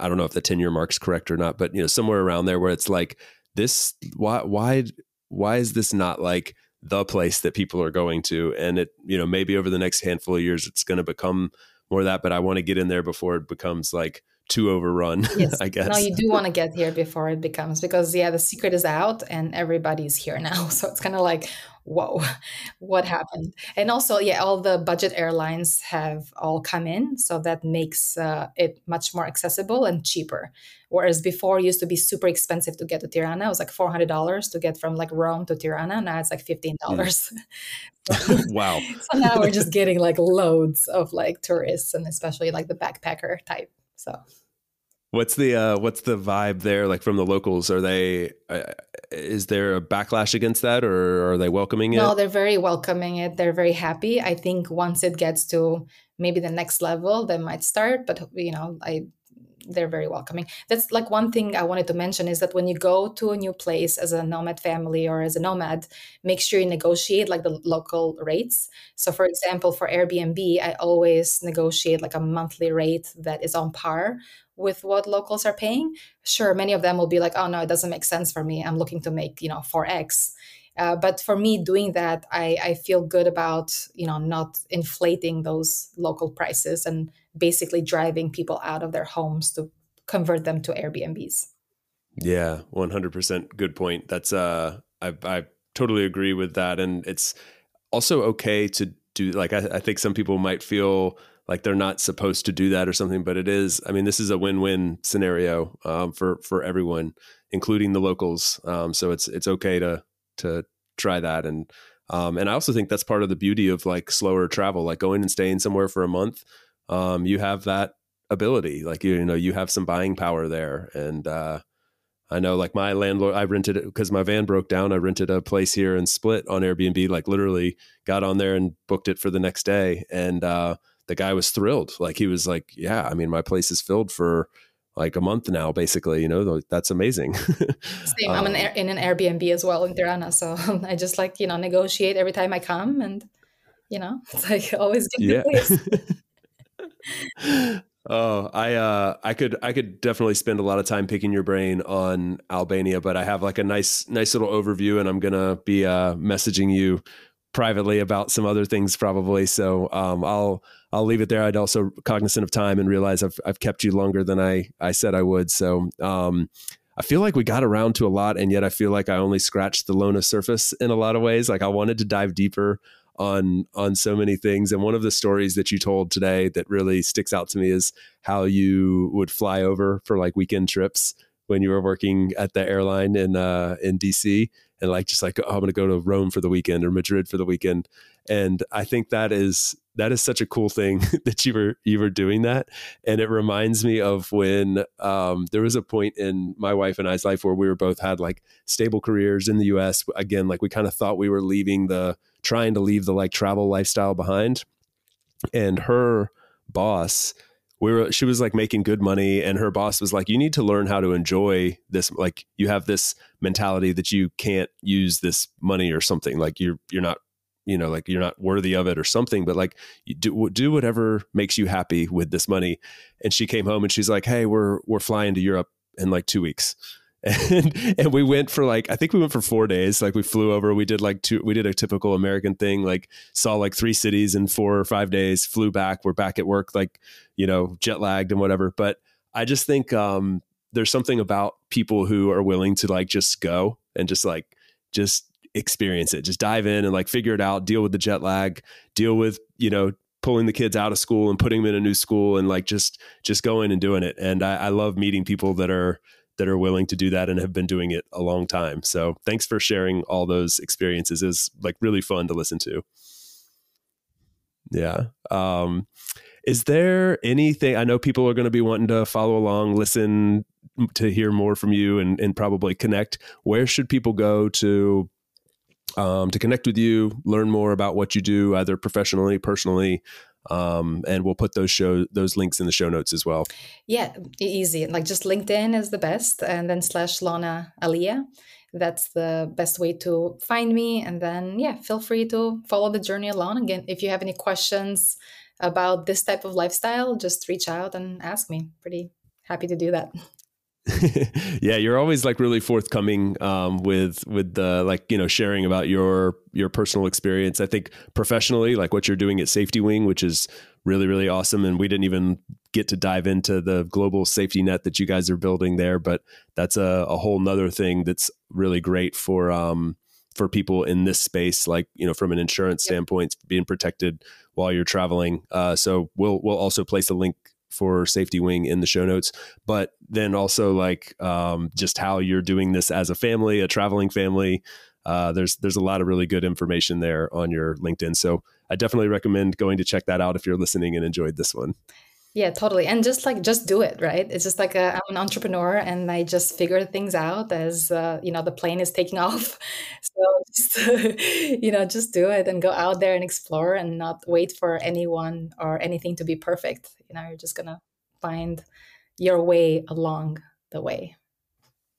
I don't know if the 10 year mark's correct or not, but you know, somewhere around there where it's like this why why why is this not like the place that people are going to. And it you know maybe over the next handful of years it's going to become more of that but i want to get in there before it becomes like too overrun *laughs* yes. i guess. No you do want to get here before it becomes because yeah the secret is out and everybody's here now. *laughs* So it's kind of like whoa, *laughs* what happened? And also, yeah, all the budget airlines have all come in, so that makes uh, it much more accessible and cheaper. Whereas before, it used to be super expensive to get to Tirana. It was like four hundred dollars to get from like Rome to Tirana. Now it's like fifteen hmm. dollars. *laughs* *laughs* Mm. wow! so now we're just getting like loads of like tourists, and especially like the backpacker type. So What's the uh, what's the vibe there like from the locals? Are they uh, is there a backlash against that or are they welcoming it? No, they're very welcoming it. They're very happy. I think once it gets to maybe the next level, they might start. But you know, I they're very welcoming. That's like one thing I wanted to mention is that when you go to a new place as a nomad family or as a nomad, make sure you negotiate like the local rates. So, for example, for Airbnb, I always negotiate like a monthly rate that is on par with what locals are paying sure many of them will be like oh no it doesn't make sense for me i'm looking to make you know 4x uh, but for me doing that I, I feel good about you know not inflating those local prices and basically driving people out of their homes to convert them to airbnbs. Yeah 100% good point. That's uh i, I totally agree with that. And it's also okay to do like I, I think some people might feel like they're not supposed to do that or something but it is i mean this is a win-win scenario um, for for everyone including the locals. Um, so it's it's okay to to try that and um, and i also think that's part of the beauty of like slower travel like going and staying somewhere for a month um, you have that ability like you, you know you have some buying power there and uh, I know like my landlord, I rented it because my van broke down. I rented a place here in Split on Airbnb, like literally got on there and booked it for the next day. And uh, the guy was thrilled. Like he was like, yeah, I mean, my place is filled for like a month now, basically, you know, that's amazing. *laughs* Same. I'm um, in an Airbnb as well in Tirana. So *laughs* I just like, you know, negotiate every time I come and, you know, *laughs* it's like always get yeah. place. Oh, I uh, I could I could definitely spend a lot of time picking your brain on Albania, but I have like a nice nice little overview, and I'm gonna be uh, messaging you privately about some other things probably. So um, I'll I'll leave it there. I'd also cognizant of time and realize I've I've kept you longer than I I said I would. So um, I feel like we got around to a lot, and yet I feel like I only scratched the Lona surface in a lot of ways. Like I wanted to dive deeper on on so many things. And one of the stories that you told today that really sticks out to me is how you would fly over for like weekend trips when you were working at the airline in uh, in DC and like just like oh, I'm going to go to Rome for the weekend or Madrid for the weekend. And I think that is that is such a cool thing *laughs* that you were you were doing that. And it reminds me of when um, there was a point in my wife and I's life where we were both had like stable careers in the U.S. Again, like we kind of thought we were leaving the trying to leave the like travel lifestyle behind. And her boss, we were she was like making good money and her boss was like you need to learn how to enjoy this like you have this mentality that you can't use this money or something like you're you're not you know like you're not worthy of it or something but like do do whatever makes you happy with this money. And she came home and she's like hey we're we're flying to Europe in like 2 weeks and *laughs* and we went for like I think we went for four days. Like we flew over, we did like two, we did a typical American thing, like saw like three cities in four or five days. Flew back, we're back at work, like you know, jet lagged and whatever. But I just think um, there's something about people who are willing to like just go and just like just experience it, just dive in and like figure it out, deal with the jet lag, deal with you know pulling the kids out of school and putting them in a new school and like just just going and doing it. And I, I love meeting people that are that are willing to do that and have been doing it a long time. So thanks for sharing all those experiences. Is like really fun to listen to. Yeah. Um, is there anything I know people are going to be wanting to follow along, listen to hear more from you and, and probably connect. Where should people go to um, to connect with you, learn more about what you do, either professionally, personally, um, and we'll put those show those links in the show notes as well. Yeah, easy. Like just LinkedIn is the best, and then slash Lona Alia. That's the best way to find me. And then yeah, feel free to follow the journey along. Again, if you have any questions about this type of lifestyle, just reach out and ask me. Pretty happy to do that. *laughs* *laughs* yeah, you're always like really forthcoming um, with with the like you know sharing about your your personal experience. I think professionally, like what you're doing at SafetyWing, which is really really awesome. And we didn't even get to dive into the global safety net that you guys are building there, but that's a, a whole nother thing that's really great for um, for people in this space, like you know from an insurance yep. standpoint, being protected while you're traveling. Uh, so we'll we'll also place a link for SafetyWing in the show notes, but then also like um, just how you're doing this as a family, a traveling family. Uh, there's there's a lot of really good information there on your LinkedIn. So I definitely recommend going to check that out if you're listening and enjoyed this one. Yeah, totally. And just like just do it, right? It's just like i am an entrepreneur and I just figure things out as uh, you know the plane is taking *laughs* off. So just *laughs* you know just do it and go out there and explore and not wait for anyone or anything to be perfect. You know, you're just gonna find your way along the way.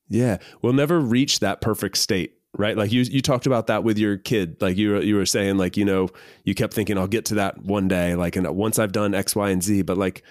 Yeah, we'll never reach that perfect state right? Like you you talked about that with your kid. Like you were, you were saying like you know you kept thinking I'll get to that one day like and uh, once I've done x y and z but like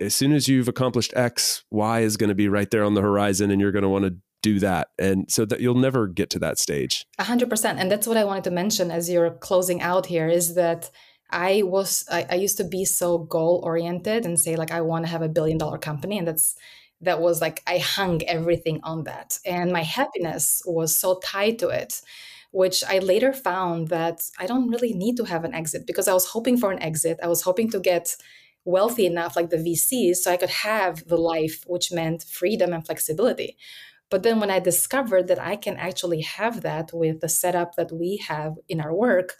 as soon as you've accomplished x y is going to be right there on the horizon and you're going to want to do that. And so that you'll never get to that stage. 100% and that's what i wanted to mention as you're closing out here is that i was i, I used to be so goal oriented and say like i want to have a billion dollar company and that's that was like I hung everything on that. And my happiness was so tied to it, which I later found that I don't really need to have an exit because I was hoping for an exit. I was hoping to get wealthy enough, like the VCs, so I could have the life, which meant freedom and flexibility. But then when I discovered that I can actually have that with the setup that we have in our work,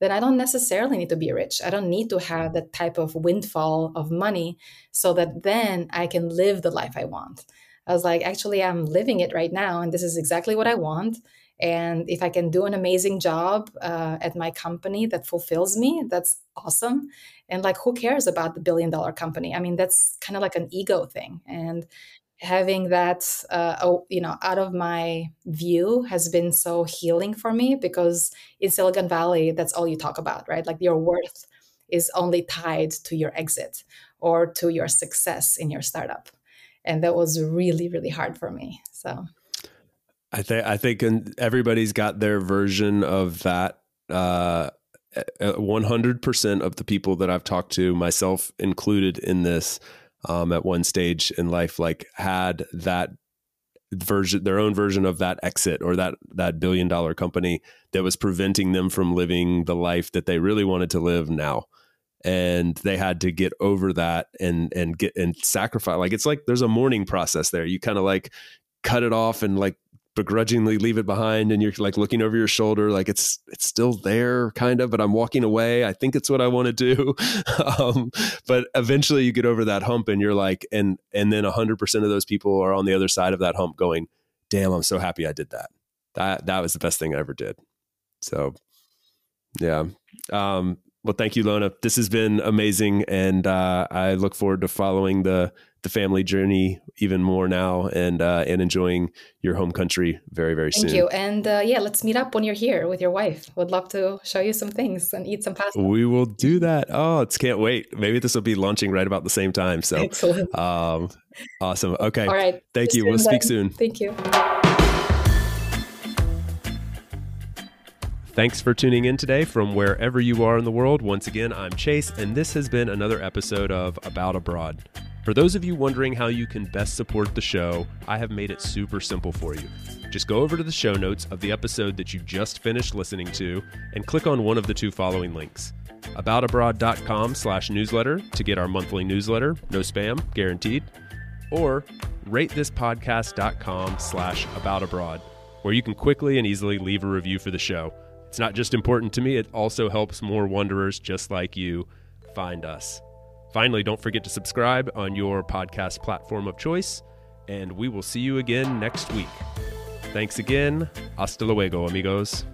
then I don't necessarily need to be rich. I don't need to have that type of windfall of money so that then I can live the life I want. I was like, actually, I'm living it right now, and this is exactly what I want. And if I can do an amazing job uh, at my company that fulfills me, that's awesome. And like, who cares about the billion dollar company? I mean, that's kind of like an ego thing. And having that, uh, you know, out of my view has been so healing for me because in Silicon Valley, that's all you talk about, right? Like your worth is only tied to your exit or to your success in your startup. And that was really, really hard for me. So I think I think everybody's got their version of that. Uh, 100% of the people that I've talked to, myself included in this, um, at one stage in life, like had that version, their own version of that exit or that that billion dollar company that was preventing them from living the life that they really wanted to live now. And they had to get over that and and get and sacrifice like it's like there's a mourning process there. You kind of like cut it off and like begrudgingly leave it behind and you're like looking over your shoulder like it's it's still there kind of but i'm walking away. I think it's what i want to do. *laughs* Um, but eventually you get over that hump and you're like and and then 100% of those people are on the other side of that hump going damn i'm so happy i did that. That that was the best thing i ever did. So yeah. Um, well thank you lona. This has been amazing and uh, i look forward to following the the family journey even more now and uh, and enjoying your home country very very Thank soon. Thank you, and uh, yeah, let's meet up when you're here with your wife. Would love to show you some things and eat some pasta. We will do that. Oh, it's can't wait. Maybe this will be launching right about the same time. So excellent. Um, awesome. Okay. All right. Thank you. We'll then. speak soon. Thank you. Thanks for tuning in today from wherever you are in the world. Once again, I'm Chase, and this has been another episode of About Abroad. For those of you wondering how you can best support the show, I have made it super simple for you. Just go over to the show notes of the episode that you just finished listening to and click on one of the two following links. Aboutabroad.com slash newsletter to get our monthly newsletter, no spam, guaranteed, or ratethispodcast.com slash aboutabroad, where you can quickly and easily leave a review for the show. It's not just important to me, it also helps more wanderers just like you find us. Finally, don't forget to subscribe on your podcast platform of choice, and we will see you again next week. Thanks again. Hasta luego, amigos.